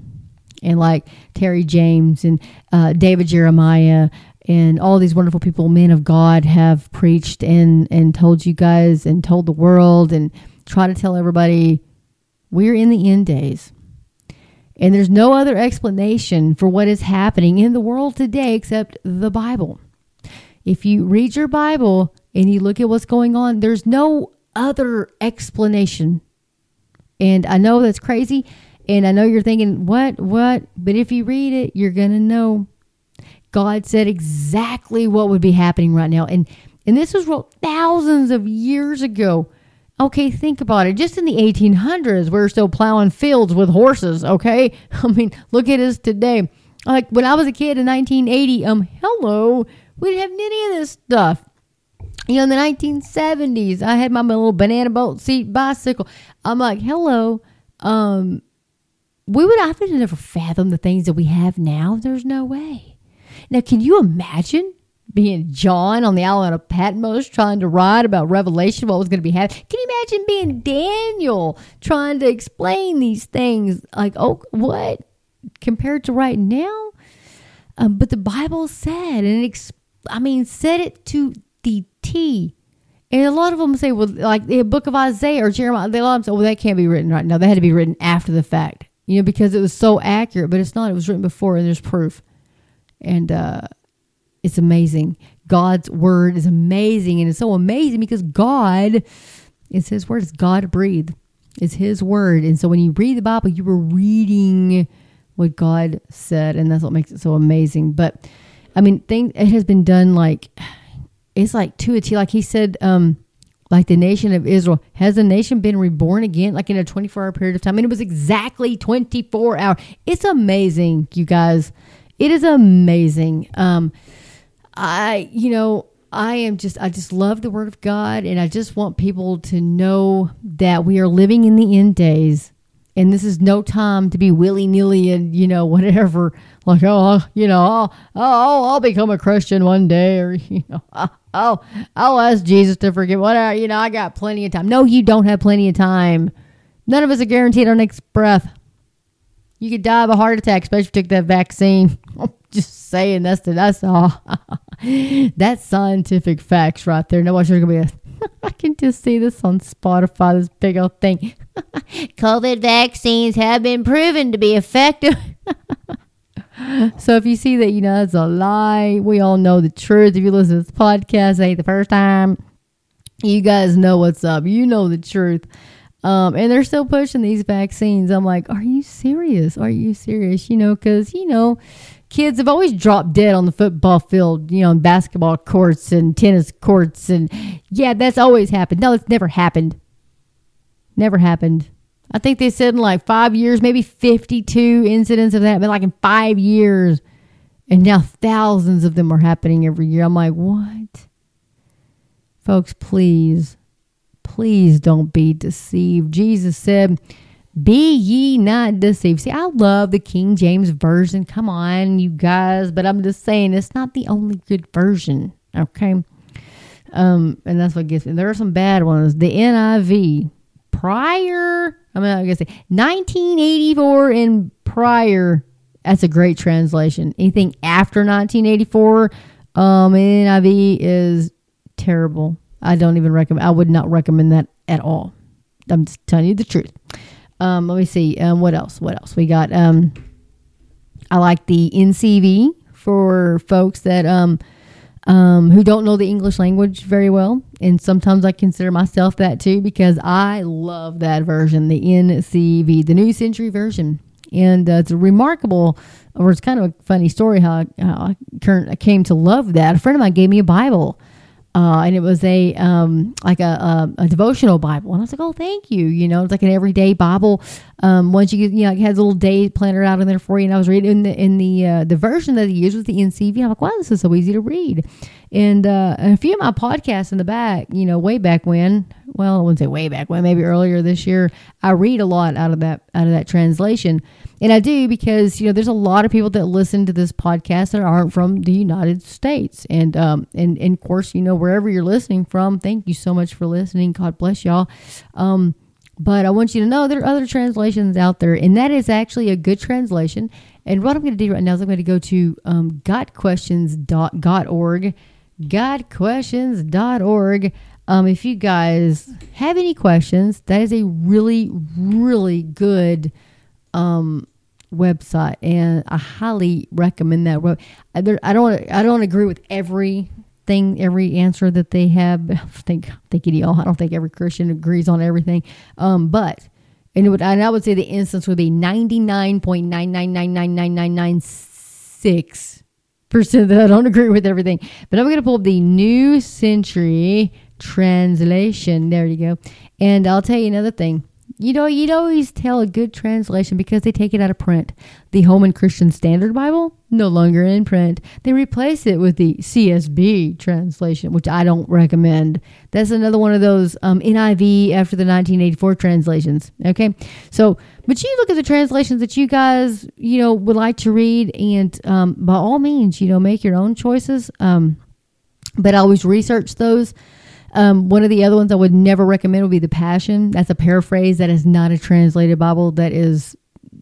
and like Terry James and uh, David Jeremiah and all these wonderful people, men of God, have preached and and told you guys and told the world and try to tell everybody we're in the end days. And there's no other explanation for what is happening in the world today except the Bible. If you read your Bible and you look at what's going on, there's no other explanation. And I know that's crazy. And I know you're thinking, what, what? But if you read it, you're going to know God said exactly what would be happening right now. And and this was wrote thousands of years ago. Okay, think about it. Just in the 1800s, we are still plowing fields with horses. Okay, I mean, look at us today. Like when I was a kid in 1980, um, hello, we didn't have any of this stuff. You know, in the 1970s, I had my little banana boat seat bicycle. I'm like, hello, um, we would have to never fathom the things that we have now. There's no way. Now, can you imagine being John on the island of Patmos trying to write about Revelation, what was going to be happening? Can you imagine being Daniel trying to explain these things? Like, oh, what? Compared to right now? Um, but the Bible said, and it, I mean, said it to the T. And a lot of them say, well, like the book of Isaiah or Jeremiah, they a lot of them say, well, that can't be written right now. That had to be written after the fact, you know, because it was so accurate, but it's not. It was written before, and there's proof and uh, it's amazing. God's word is amazing, and it's so amazing because God, it's His word. It's God breathed. It's His word, and so when you read the Bible, you were reading what God said, and that's what makes it so amazing. But I mean, thing it has been done like it's like to a T. Like He said, um, like the nation of Israel. Has the nation been reborn again, like in a 24 hour period of time? And it was exactly 24 hours. It's amazing, you guys. It is amazing. Um, I, you know, I am just, I just love the Word of God, and I just want people to know that we are living in the end days, and this is no time to be willy nilly and you know whatever. Like, oh, you know, I'll, I'll, I'll become a Christian one day, or you know, I'll, I'll ask Jesus to forgive. Whatever, you know, I got plenty of time. No, you don't have plenty of time. None of us are guaranteed our next breath. You could die of a heart attack, especially if you took that vaccine. I'm just saying that's the, that's all. that's scientific facts right there. No one's gonna be a. I can just see this on Spotify. This big old thing. COVID vaccines have been proven to be effective. so if you see that, you know it's a lie. We all know the truth. If you listen to this podcast, ain't the first time. You guys know what's up. You know the truth. Um, and they're still pushing these vaccines. I'm like, are you serious? Are you serious? You know, because, you know, kids have always dropped dead on the football field, you know, in basketball courts and tennis courts. And yeah, that's always happened. No, it's never happened. Never happened. I think they said in like five years, maybe 52 incidents of that, but like in five years. And now thousands of them are happening every year. I'm like, what? Folks, please please don't be deceived. Jesus said, Be ye not deceived. See, I love the King James Version. Come on, you guys. But I'm just saying, it's not the only good version. Okay. Um, and that's what gets me. There are some bad ones. The NIV prior, I mean, I guess 1984 and prior. That's a great translation. Anything after 1984, um, NIV is terrible. I don't even recommend. I would not recommend that at all. I'm just telling you the truth. Um, let me see. Um, what else? What else? We got. Um, I like the NCV for folks that um, um, who don't know the English language very well, and sometimes I consider myself that too because I love that version, the NCV, the New Century Version, and uh, it's a remarkable, or it's kind of a funny story how, how I came to love that. A friend of mine gave me a Bible uh, and it was a um, like a, a, a, devotional Bible, and I was like, "Oh, thank you." You know, it's like an everyday Bible. Um, once you get, you know, it has a little day planner out in there for you. And I was reading in the in the uh, the version that he used was the NCV. I'm like, "Wow, this is so easy to read." And, uh, and a few of my podcasts in the back, you know, way back when, well, I wouldn't say way back when, maybe earlier this year, I read a lot out of that out of that translation. And I do because, you know, there's a lot of people that listen to this podcast that aren't from the United States. And, um, and, and of course, you know, wherever you're listening from, thank you so much for listening. God bless y'all. Um, but I want you to know there are other translations out there, and that is actually a good translation. And what I'm going to do right now is I'm going to go to um, gotquestions.org, gotquestions.org. Um, if you guys have any questions, that is a really, really good um, website, and I highly recommend that. Web- I don't, I don't agree with every thing, every answer that they have. I think, I think it all. I don't think every Christian agrees on everything, um, but and would, and I would say the instance would be ninety nine point nine nine nine nine nine nine nine six percent that I don't agree with everything. But I'm going to pull up the New Century Translation. There you go. And I'll tell you another thing. You know, you'd always tell a good translation because they take it out of print. The Holman Christian Standard Bible, no longer in print. They replace it with the CSB translation, which I don't recommend. That's another one of those um, NIV after the 1984 translations. Okay. So, but you look at the translations that you guys, you know, would like to read, and um, by all means, you know, make your own choices. Um, but always research those. Um, one of the other ones I would never recommend would be the Passion. That's a paraphrase. That is not a translated Bible. That is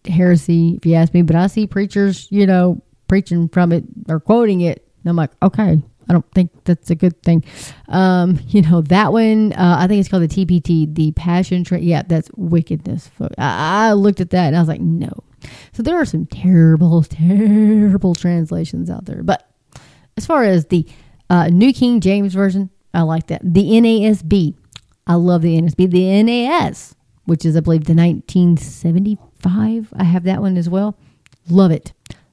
heresy, if you ask me. But I see preachers, you know, preaching from it or quoting it. And I'm like, okay, I don't think that's a good thing. Um, you know, that one, uh, I think it's called the TPT, the Passion. Tra- yeah, that's wickedness. I, I looked at that and I was like, no. So there are some terrible, terrible translations out there. But as far as the uh, New King James Version, I like that. The NASB. I love the NASB. The NAS, which is, I believe, the 1975. I have that one as well. Love it.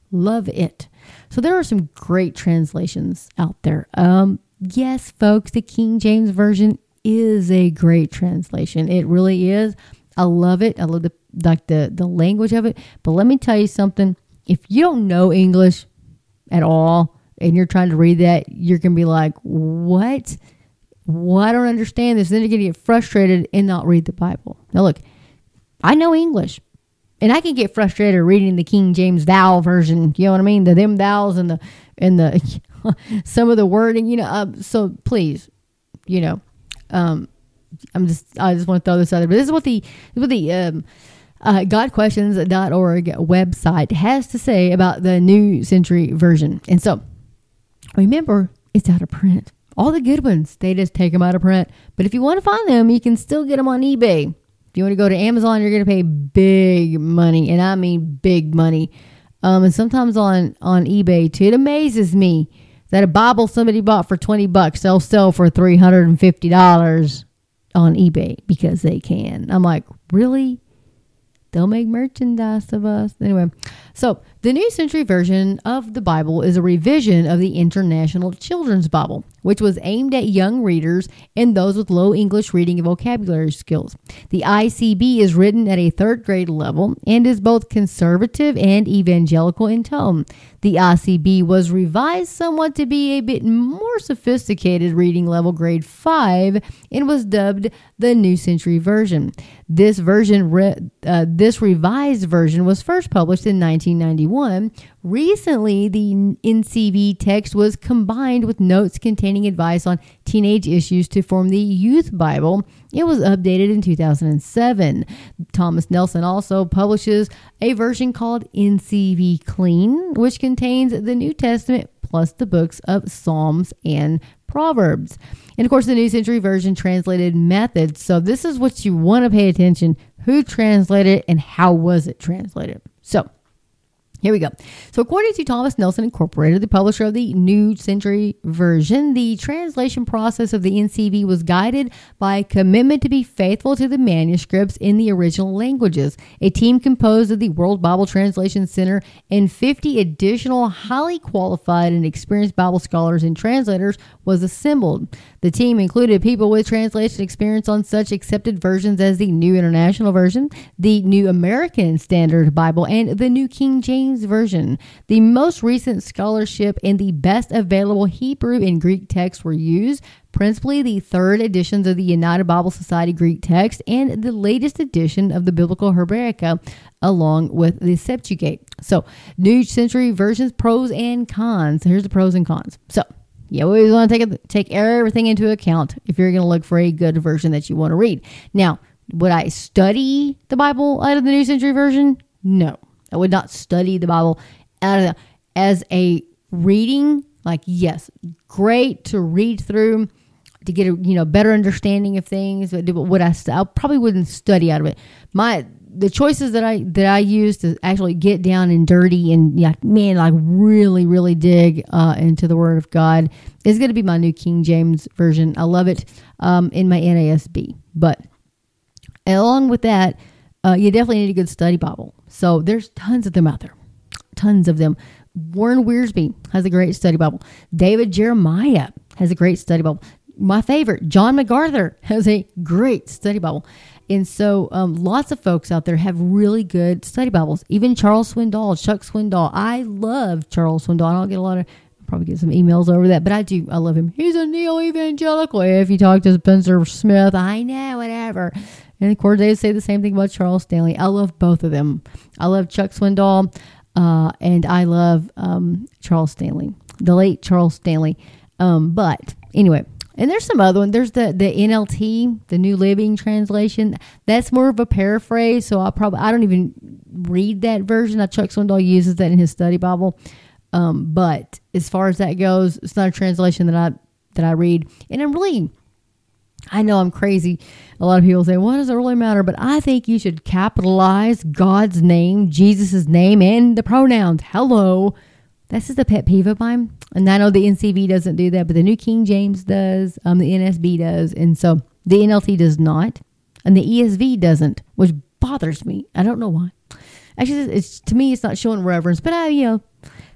Love it. So there are some great translations out there. Um, yes, folks, the King James Version is a great translation. It really is. I love it. I love the like the the language of it. But let me tell you something. If you don't know English at all and you're trying to read that, you're gonna be like, "What? Well, I don't understand this. Then you're going to get frustrated and not read the Bible. Now, look, I know English, and I can get frustrated reading the King James thou version. You know what I mean? The them thous and the and the some of the wording. You know, uh, so please, you know, um, I'm just I just want to throw this out there. But this is what the is what the um, uh, GotQuestions.org website has to say about the New Century Version. And so, remember, it's out of print. All the good ones, they just take them out of print. But if you want to find them, you can still get them on eBay. If you want to go to Amazon, you're going to pay big money, and I mean big money. Um, and sometimes on on eBay too, it amazes me that a Bible somebody bought for twenty bucks, they'll sell for three hundred and fifty dollars on eBay because they can. I'm like, really? They'll make merchandise of us. Anyway, so the New Century Version of the Bible is a revision of the International Children's Bible, which was aimed at young readers and those with low English reading and vocabulary skills. The ICB is written at a third grade level and is both conservative and evangelical in tone. The ICB was revised somewhat to be a bit more sophisticated reading level grade 5 and was dubbed the New Century Version. This version, re- uh, this revised version, was first published in 1991. Recently, the NCV text was combined with notes containing advice on teenage issues to form the Youth Bible. It was updated in 2007. Thomas Nelson also publishes a version called NCV Clean, which contains the New Testament plus the books of Psalms and Proverbs. And of course, the New Century Version translated methods. So, this is what you want to pay attention who translated it and how was it translated. So, Here we go. So, according to Thomas Nelson Incorporated, the publisher of the New Century Version, the translation process of the NCV was guided by a commitment to be faithful to the manuscripts in the original languages. A team composed of the World Bible Translation Center and 50 additional highly qualified and experienced Bible scholars and translators was assembled. The team included people with translation experience on such accepted versions as the New International Version, the New American Standard Bible, and the New King James Version. The most recent scholarship and the best available Hebrew and Greek texts were used, principally the third editions of the United Bible Society Greek text and the latest edition of the Biblia Hebraica, along with the Septuagint. So, New Century Versions, pros and cons. Here's the pros and cons. So, you always want to take take everything into account if you're going to look for a good version that you want to read. Now, would I study the Bible out of the New Century Version? No, I would not study the Bible out of the, as a reading. Like, yes, great to read through to get a you know better understanding of things. But would I? I probably wouldn't study out of it. My the choices that I that I use to actually get down and dirty and yeah, man, like really, really dig uh, into the Word of God is going to be my New King James version. I love it um, in my NASB, but along with that, uh, you definitely need a good study Bible. So there's tons of them out there, tons of them. Warren Wiersbe has a great study Bible. David Jeremiah has a great study Bible. My favorite, John MacArthur, has a great study Bible. And so um, lots of folks out there have really good study Bibles. Even Charles Swindoll, Chuck Swindoll. I love Charles Swindoll. I don't get a lot of probably get some emails over that, but I do. I love him. He's a neo evangelical. If you talk to Spencer Smith, I know, whatever. And of course, they say the same thing about Charles Stanley. I love both of them. I love Chuck Swindoll, uh, and I love um, Charles Stanley, the late Charles Stanley. Um, but anyway, and there's some other one. There's the the NLT, the New Living Translation. That's more of a paraphrase. So I probably I don't even read that version. I Chuck Swindoll uses that in his study Bible. Um, but as far as that goes, it's not a translation that I that I read. And I'm really, I know I'm crazy. A lot of people say, "What does it really matter?" But I think you should capitalize God's name, Jesus' name, and the pronouns. Hello that's is a pet peeve of mine. And I know the NCV doesn't do that, but the New King James does, um, the NSB does, and so the NLT does not, and the ESV doesn't, which bothers me. I don't know why. Actually, it's to me, it's not showing reverence, but I, you know,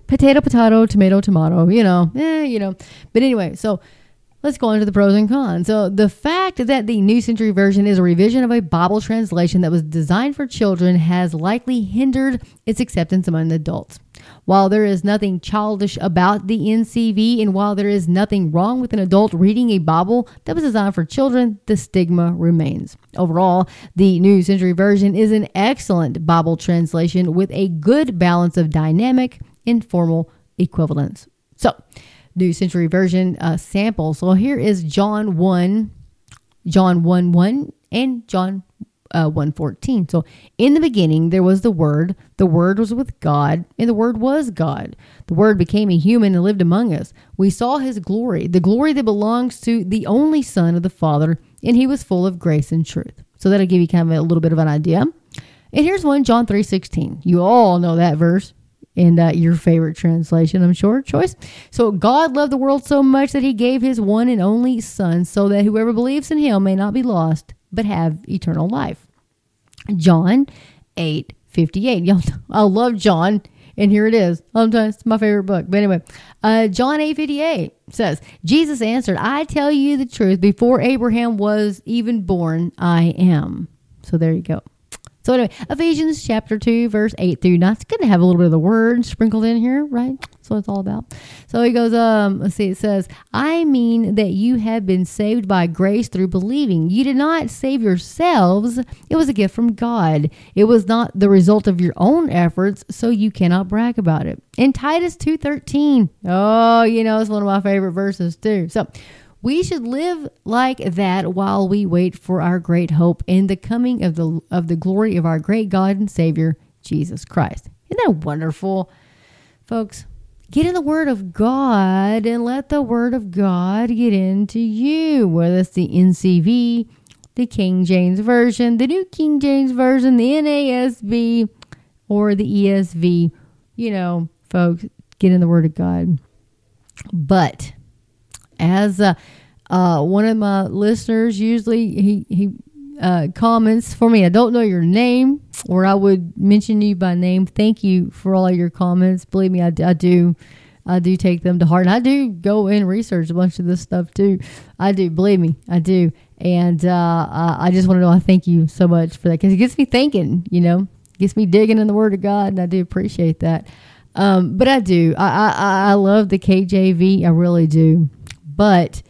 potato, potato, tomato, tomato, you know, eh, you know. But anyway, so Let's go into the pros and cons. So, the fact that the New Century Version is a revision of a Bible translation that was designed for children has likely hindered its acceptance among adults. While there is nothing childish about the NCV, and while there is nothing wrong with an adult reading a Bible that was designed for children, the stigma remains. Overall, the New Century Version is an excellent Bible translation with a good balance of dynamic and formal equivalence. So, New Century Version uh, sample. So here is John 1, John 1 1, and John uh, 114. So in the beginning, there was the Word. The Word was with God, and the Word was God. The Word became a human and lived among us. We saw his glory, the glory that belongs to the only Son of the Father, and he was full of grace and truth. So that'll give you kind of a little bit of an idea. And here's one, John 3 16. You all know that verse in uh, your favorite translation, I'm sure, choice. So God loved the world so much that he gave his one and only Son so that whoever believes in him may not be lost, but have eternal life. John 8 58. I love John. And here it is. Sometimes it's my favorite book. But anyway, uh, John 8 58 says, Jesus answered, I tell you the truth, before Abraham was even born, I am. So there you go. So anyway, Ephesians chapter 2, verse 8 through 9. It's going to have a little bit of the word sprinkled in here, right? That's what it's all about. So he goes, um, let's see, it says, I mean that you have been saved by grace through believing. You did not save yourselves. It was a gift from God. It was not the result of your own efforts, so you cannot brag about it. In Titus 2.13, oh, you know, it's one of my favorite verses too. So we should live like that while we wait for our great hope in the coming of the of the glory of our great God and Savior Jesus Christ. Isn't that wonderful? Folks, get in the Word of God and let the Word of God get into you, whether it's the NCV, the King James Version, the New King James Version, the NASB, or the ESV, you know, folks, get in the Word of God. But as uh, uh, one of my listeners usually he he uh, comments for me. I don't know your name, or I would mention you by name. Thank you for all your comments. Believe me, I, I do. I do take them to heart. And I do go and research a bunch of this stuff too. I do. Believe me, I do. And uh, I just want to know. I thank you so much for that because it gets me thinking. You know, gets me digging in the Word of God, and I do appreciate that. Um, but I do. I, I I love the KJV. I really do. But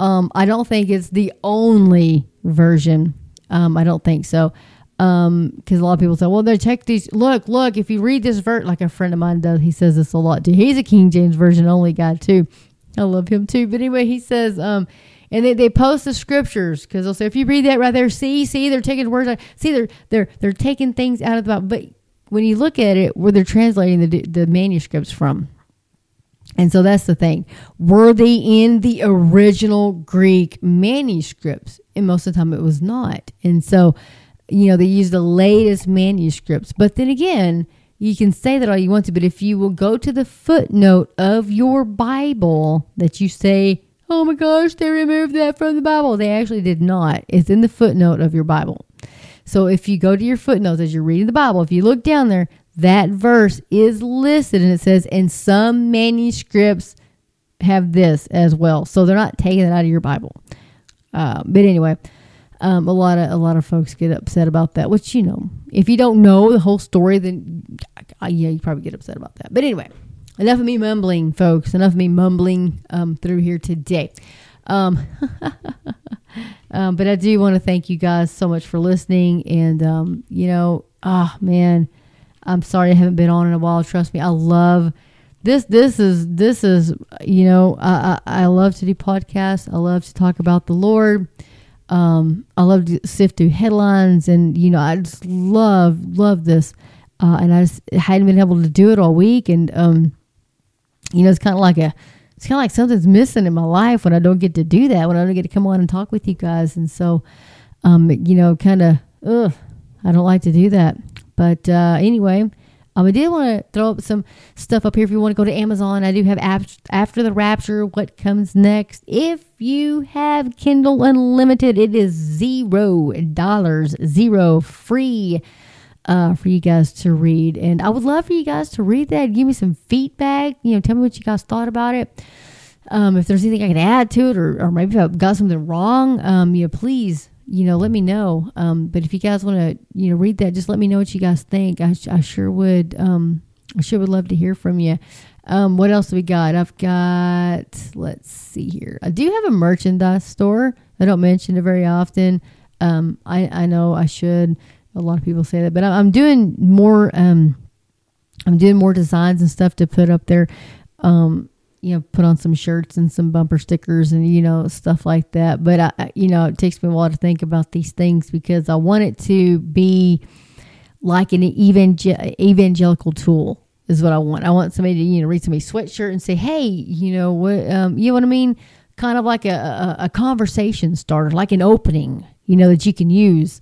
um, I don't think it's the only version. Um, I don't think so. Because um, a lot of people say, well, they check these. Look, look, if you read this verse, like a friend of mine does, he says this a lot too. He's a King James Version only guy too. I love him too. But anyway, he says, um, and they, they post the scriptures because they'll say, if you read that right there, see, see, they're taking words out. See, they're, they're, they're taking things out of the Bible. But when you look at it, where they're translating the, the manuscripts from, and so that's the thing. Were they in the original Greek manuscripts? And most of the time it was not. And so, you know, they use the latest manuscripts. But then again, you can say that all you want to, but if you will go to the footnote of your Bible that you say, oh my gosh, they removed that from the Bible, they actually did not. It's in the footnote of your Bible. So if you go to your footnotes as you're reading the Bible, if you look down there, that verse is listed and it says, and some manuscripts have this as well. So they're not taking it out of your Bible. Uh, but anyway, um, a lot of a lot of folks get upset about that. Which you know, if you don't know the whole story, then yeah, you probably get upset about that. But anyway, enough of me mumbling, folks. Enough of me mumbling um, through here today. Um, um, but I do want to thank you guys so much for listening. And um, you know, ah oh, man I'm sorry I haven't been on in a while. Trust me, I love this. This is this is you know I I, I love to do podcasts. I love to talk about the Lord. Um, I love to sift through headlines, and you know I just love love this. Uh, and I just hadn't been able to do it all week, and um, you know it's kind of like a it's kind of like something's missing in my life when I don't get to do that, when I don't get to come on and talk with you guys, and so um, you know, kind of, ugh, I don't like to do that. But uh, anyway, um, I did want to throw up some stuff up here. If you want to go to Amazon, I do have After the Rapture, What Comes Next. If you have Kindle Unlimited, it is zero dollars, zero free uh, for you guys to read. And I would love for you guys to read that. Give me some feedback. You know, tell me what you guys thought about it. Um, if there's anything I can add to it, or, or maybe if I've got something wrong, um, you know, please you know, let me know. Um, but if you guys want to, you know, read that, just let me know what you guys think. I, I sure would. Um, I sure would love to hear from you. Um, what else we got? I've got. Let's see here. I do have a merchandise store. I don't mention it very often. Um, I I know I should. A lot of people say that, but I'm doing more. Um, I'm doing more designs and stuff to put up there. Um, you know, put on some shirts and some bumper stickers and, you know, stuff like that. But, I, you know, it takes me a while to think about these things because I want it to be like an evangel- evangelical tool is what I want. I want somebody to, you know, read somebody's sweatshirt and say, hey, you know, what, um, you know what I mean? Kind of like a, a, a conversation starter, like an opening, you know, that you can use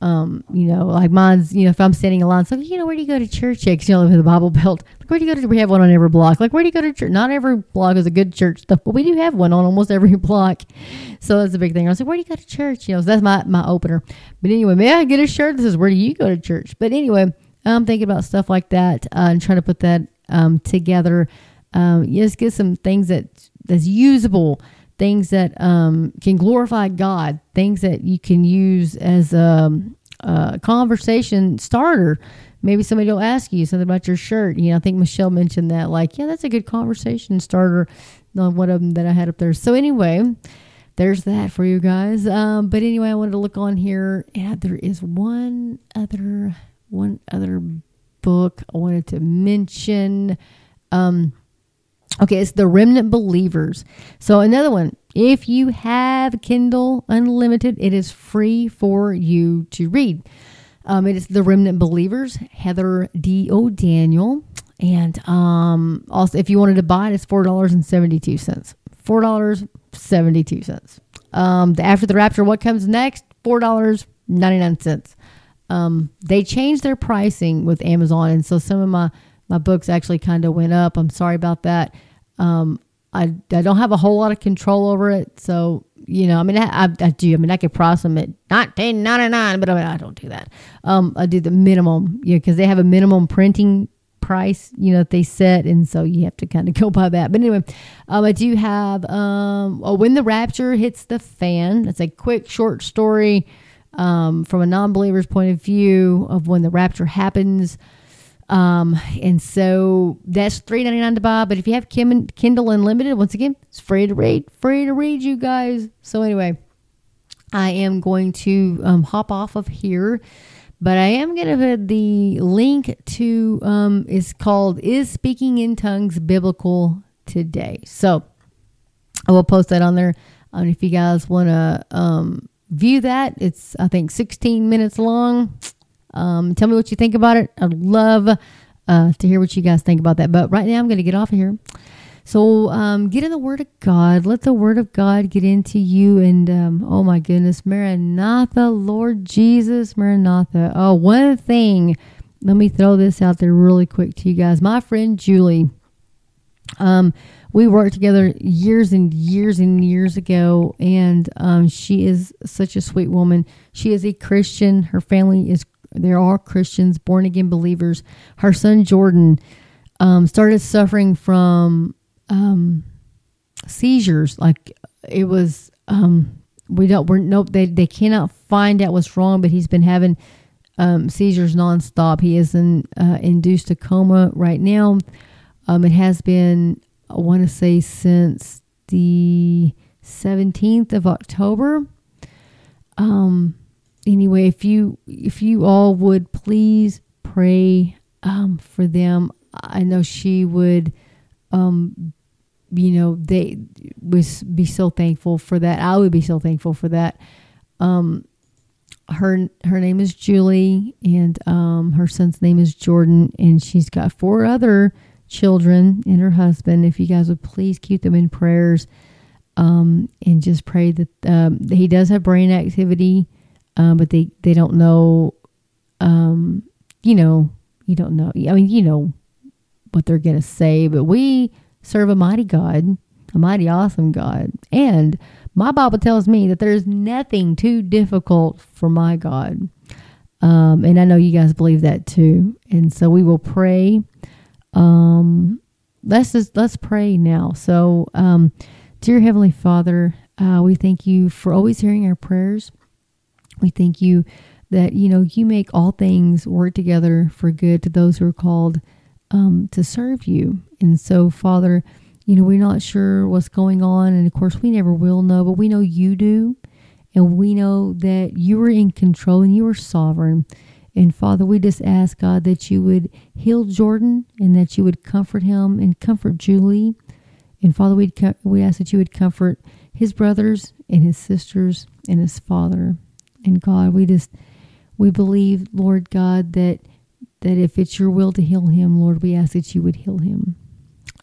um, you know, like mine's, you know, if I'm standing in line, so, you know, where do you go to church? Because you know, in the Bible Belt. Like, where do you go to, we have one on every block. Like, where do you go to church? Not every block is a good church stuff, but we do have one on almost every block. So that's a big thing. I was like, where do you go to church? You know, so that's my, my opener. But anyway, may I get a shirt? This is where do you go to church? But anyway, I'm thinking about stuff like that uh, and trying to put that um, together. Um, just get some things that that's usable things that um, can glorify God, things that you can use as a, a, conversation starter. Maybe somebody will ask you something about your shirt. You know, I think Michelle mentioned that. Like, yeah, that's a good conversation starter. on One of them that I had up there. So anyway, there's that for you guys. Um, but anyway, I wanted to look on here. Yeah, there is one other one other book I wanted to mention. Um, Okay, it's the Remnant Believers. So another one, if you have Kindle Unlimited, it is free for you to read. Um, it is the Remnant Believers, Heather D. O'Daniel. And um, also, if you wanted to buy it, it's $4.72. $4.72. Um, the After the Rapture, What Comes Next? $4.99. Um, they changed their pricing with Amazon. And so some of my my books actually kind of went up. I'm sorry about that. Um, I, I don't have a whole lot of control over it. So, you know, I mean, I, I, I do. I mean, I could price them at nineteen ninety nine, but I mean, I don't do that. Um, I do the minimum, you know, because they have a minimum printing price, you know, that they set, and so you have to kind of go by that. But anyway, um, I do have um, oh, when the rapture hits the fan. It's a quick, short story um, from a non-believer's point of view of when the rapture happens. Um, and so that's three ninety nine to buy. But if you have Kindle Unlimited, once again, it's free to read, free to read, you guys. So anyway, I am going to um, hop off of here, but I am going to put the link to um, is called "Is Speaking in Tongues Biblical Today?" So I will post that on there. Um, if you guys want to um, view that, it's I think sixteen minutes long. Um, tell me what you think about it. I'd love uh, to hear what you guys think about that. But right now, I'm going to get off of here. So um, get in the Word of God. Let the Word of God get into you. And um, oh my goodness, Maranatha, Lord Jesus, Maranatha. Oh, one thing. Let me throw this out there really quick to you guys. My friend Julie. Um, we worked together years and years and years ago, and um, she is such a sweet woman. She is a Christian. Her family is they're all Christians, born again believers. Her son Jordan um, started suffering from um, seizures. Like it was, um, we don't, we're nope. They they cannot find out what's wrong, but he's been having um, seizures nonstop. He is in uh, induced a coma right now. Um, it has been, I want to say, since the 17th of October. Um, anyway, if you if you all would please pray um, for them, I know she would. Um, you know, they was be so thankful for that. I would be so thankful for that. Um, her her name is Julie, and um, her son's name is Jordan, and she's got four other children and her husband. If you guys would please keep them in prayers, um, and just pray that um, he does have brain activity um, but they they don't know. Um, you know, you don't know. I mean, you know what they're gonna say, but we serve a mighty God, a mighty awesome God, and my Bible tells me that there's nothing too difficult for my God. Um, and I know you guys believe that too. And so we will pray. Um, let's just let's pray now. So, um, dear Heavenly Father, uh, we thank you for always hearing our prayers. We thank you that, you know, you make all things work together for good to those who are called um, to serve you. And so, Father, you know, we're not sure what's going on. And of course, we never will know, but we know you do. And we know that you are in control and you are sovereign. And Father, we just ask God that you would heal Jordan and that you would comfort him and comfort Julie. And Father, we we ask that you would comfort his brothers and his sisters and his father. And God, we just we believe, Lord God, that that if it's your will to heal him, Lord, we ask that you would heal him.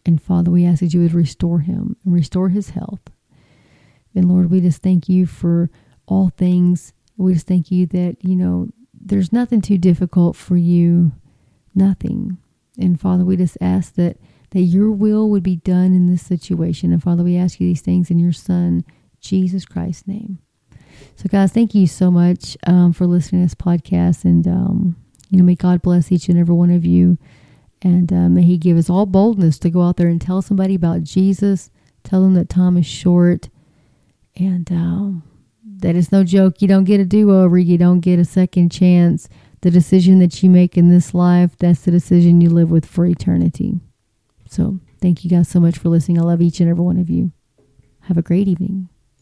And Father, we ask that you would restore him and restore his health. And Lord, we just thank you for all things. We just thank you that, you know, there's nothing too difficult for you. Nothing. And Father, we just ask that that your will would be done in this situation. And Father, we ask you these things in your Son, Jesus Christ's name. So, guys, thank you so much um, for listening to this podcast. And, um, you know, may God bless each and every one of you. And uh, may He give us all boldness to go out there and tell somebody about Jesus, tell them that time is short. And um, it's no joke. You don't get a do over, you don't get a second chance. The decision that you make in this life, that's the decision you live with for eternity. So, thank you guys so much for listening. I love each and every one of you. Have a great evening.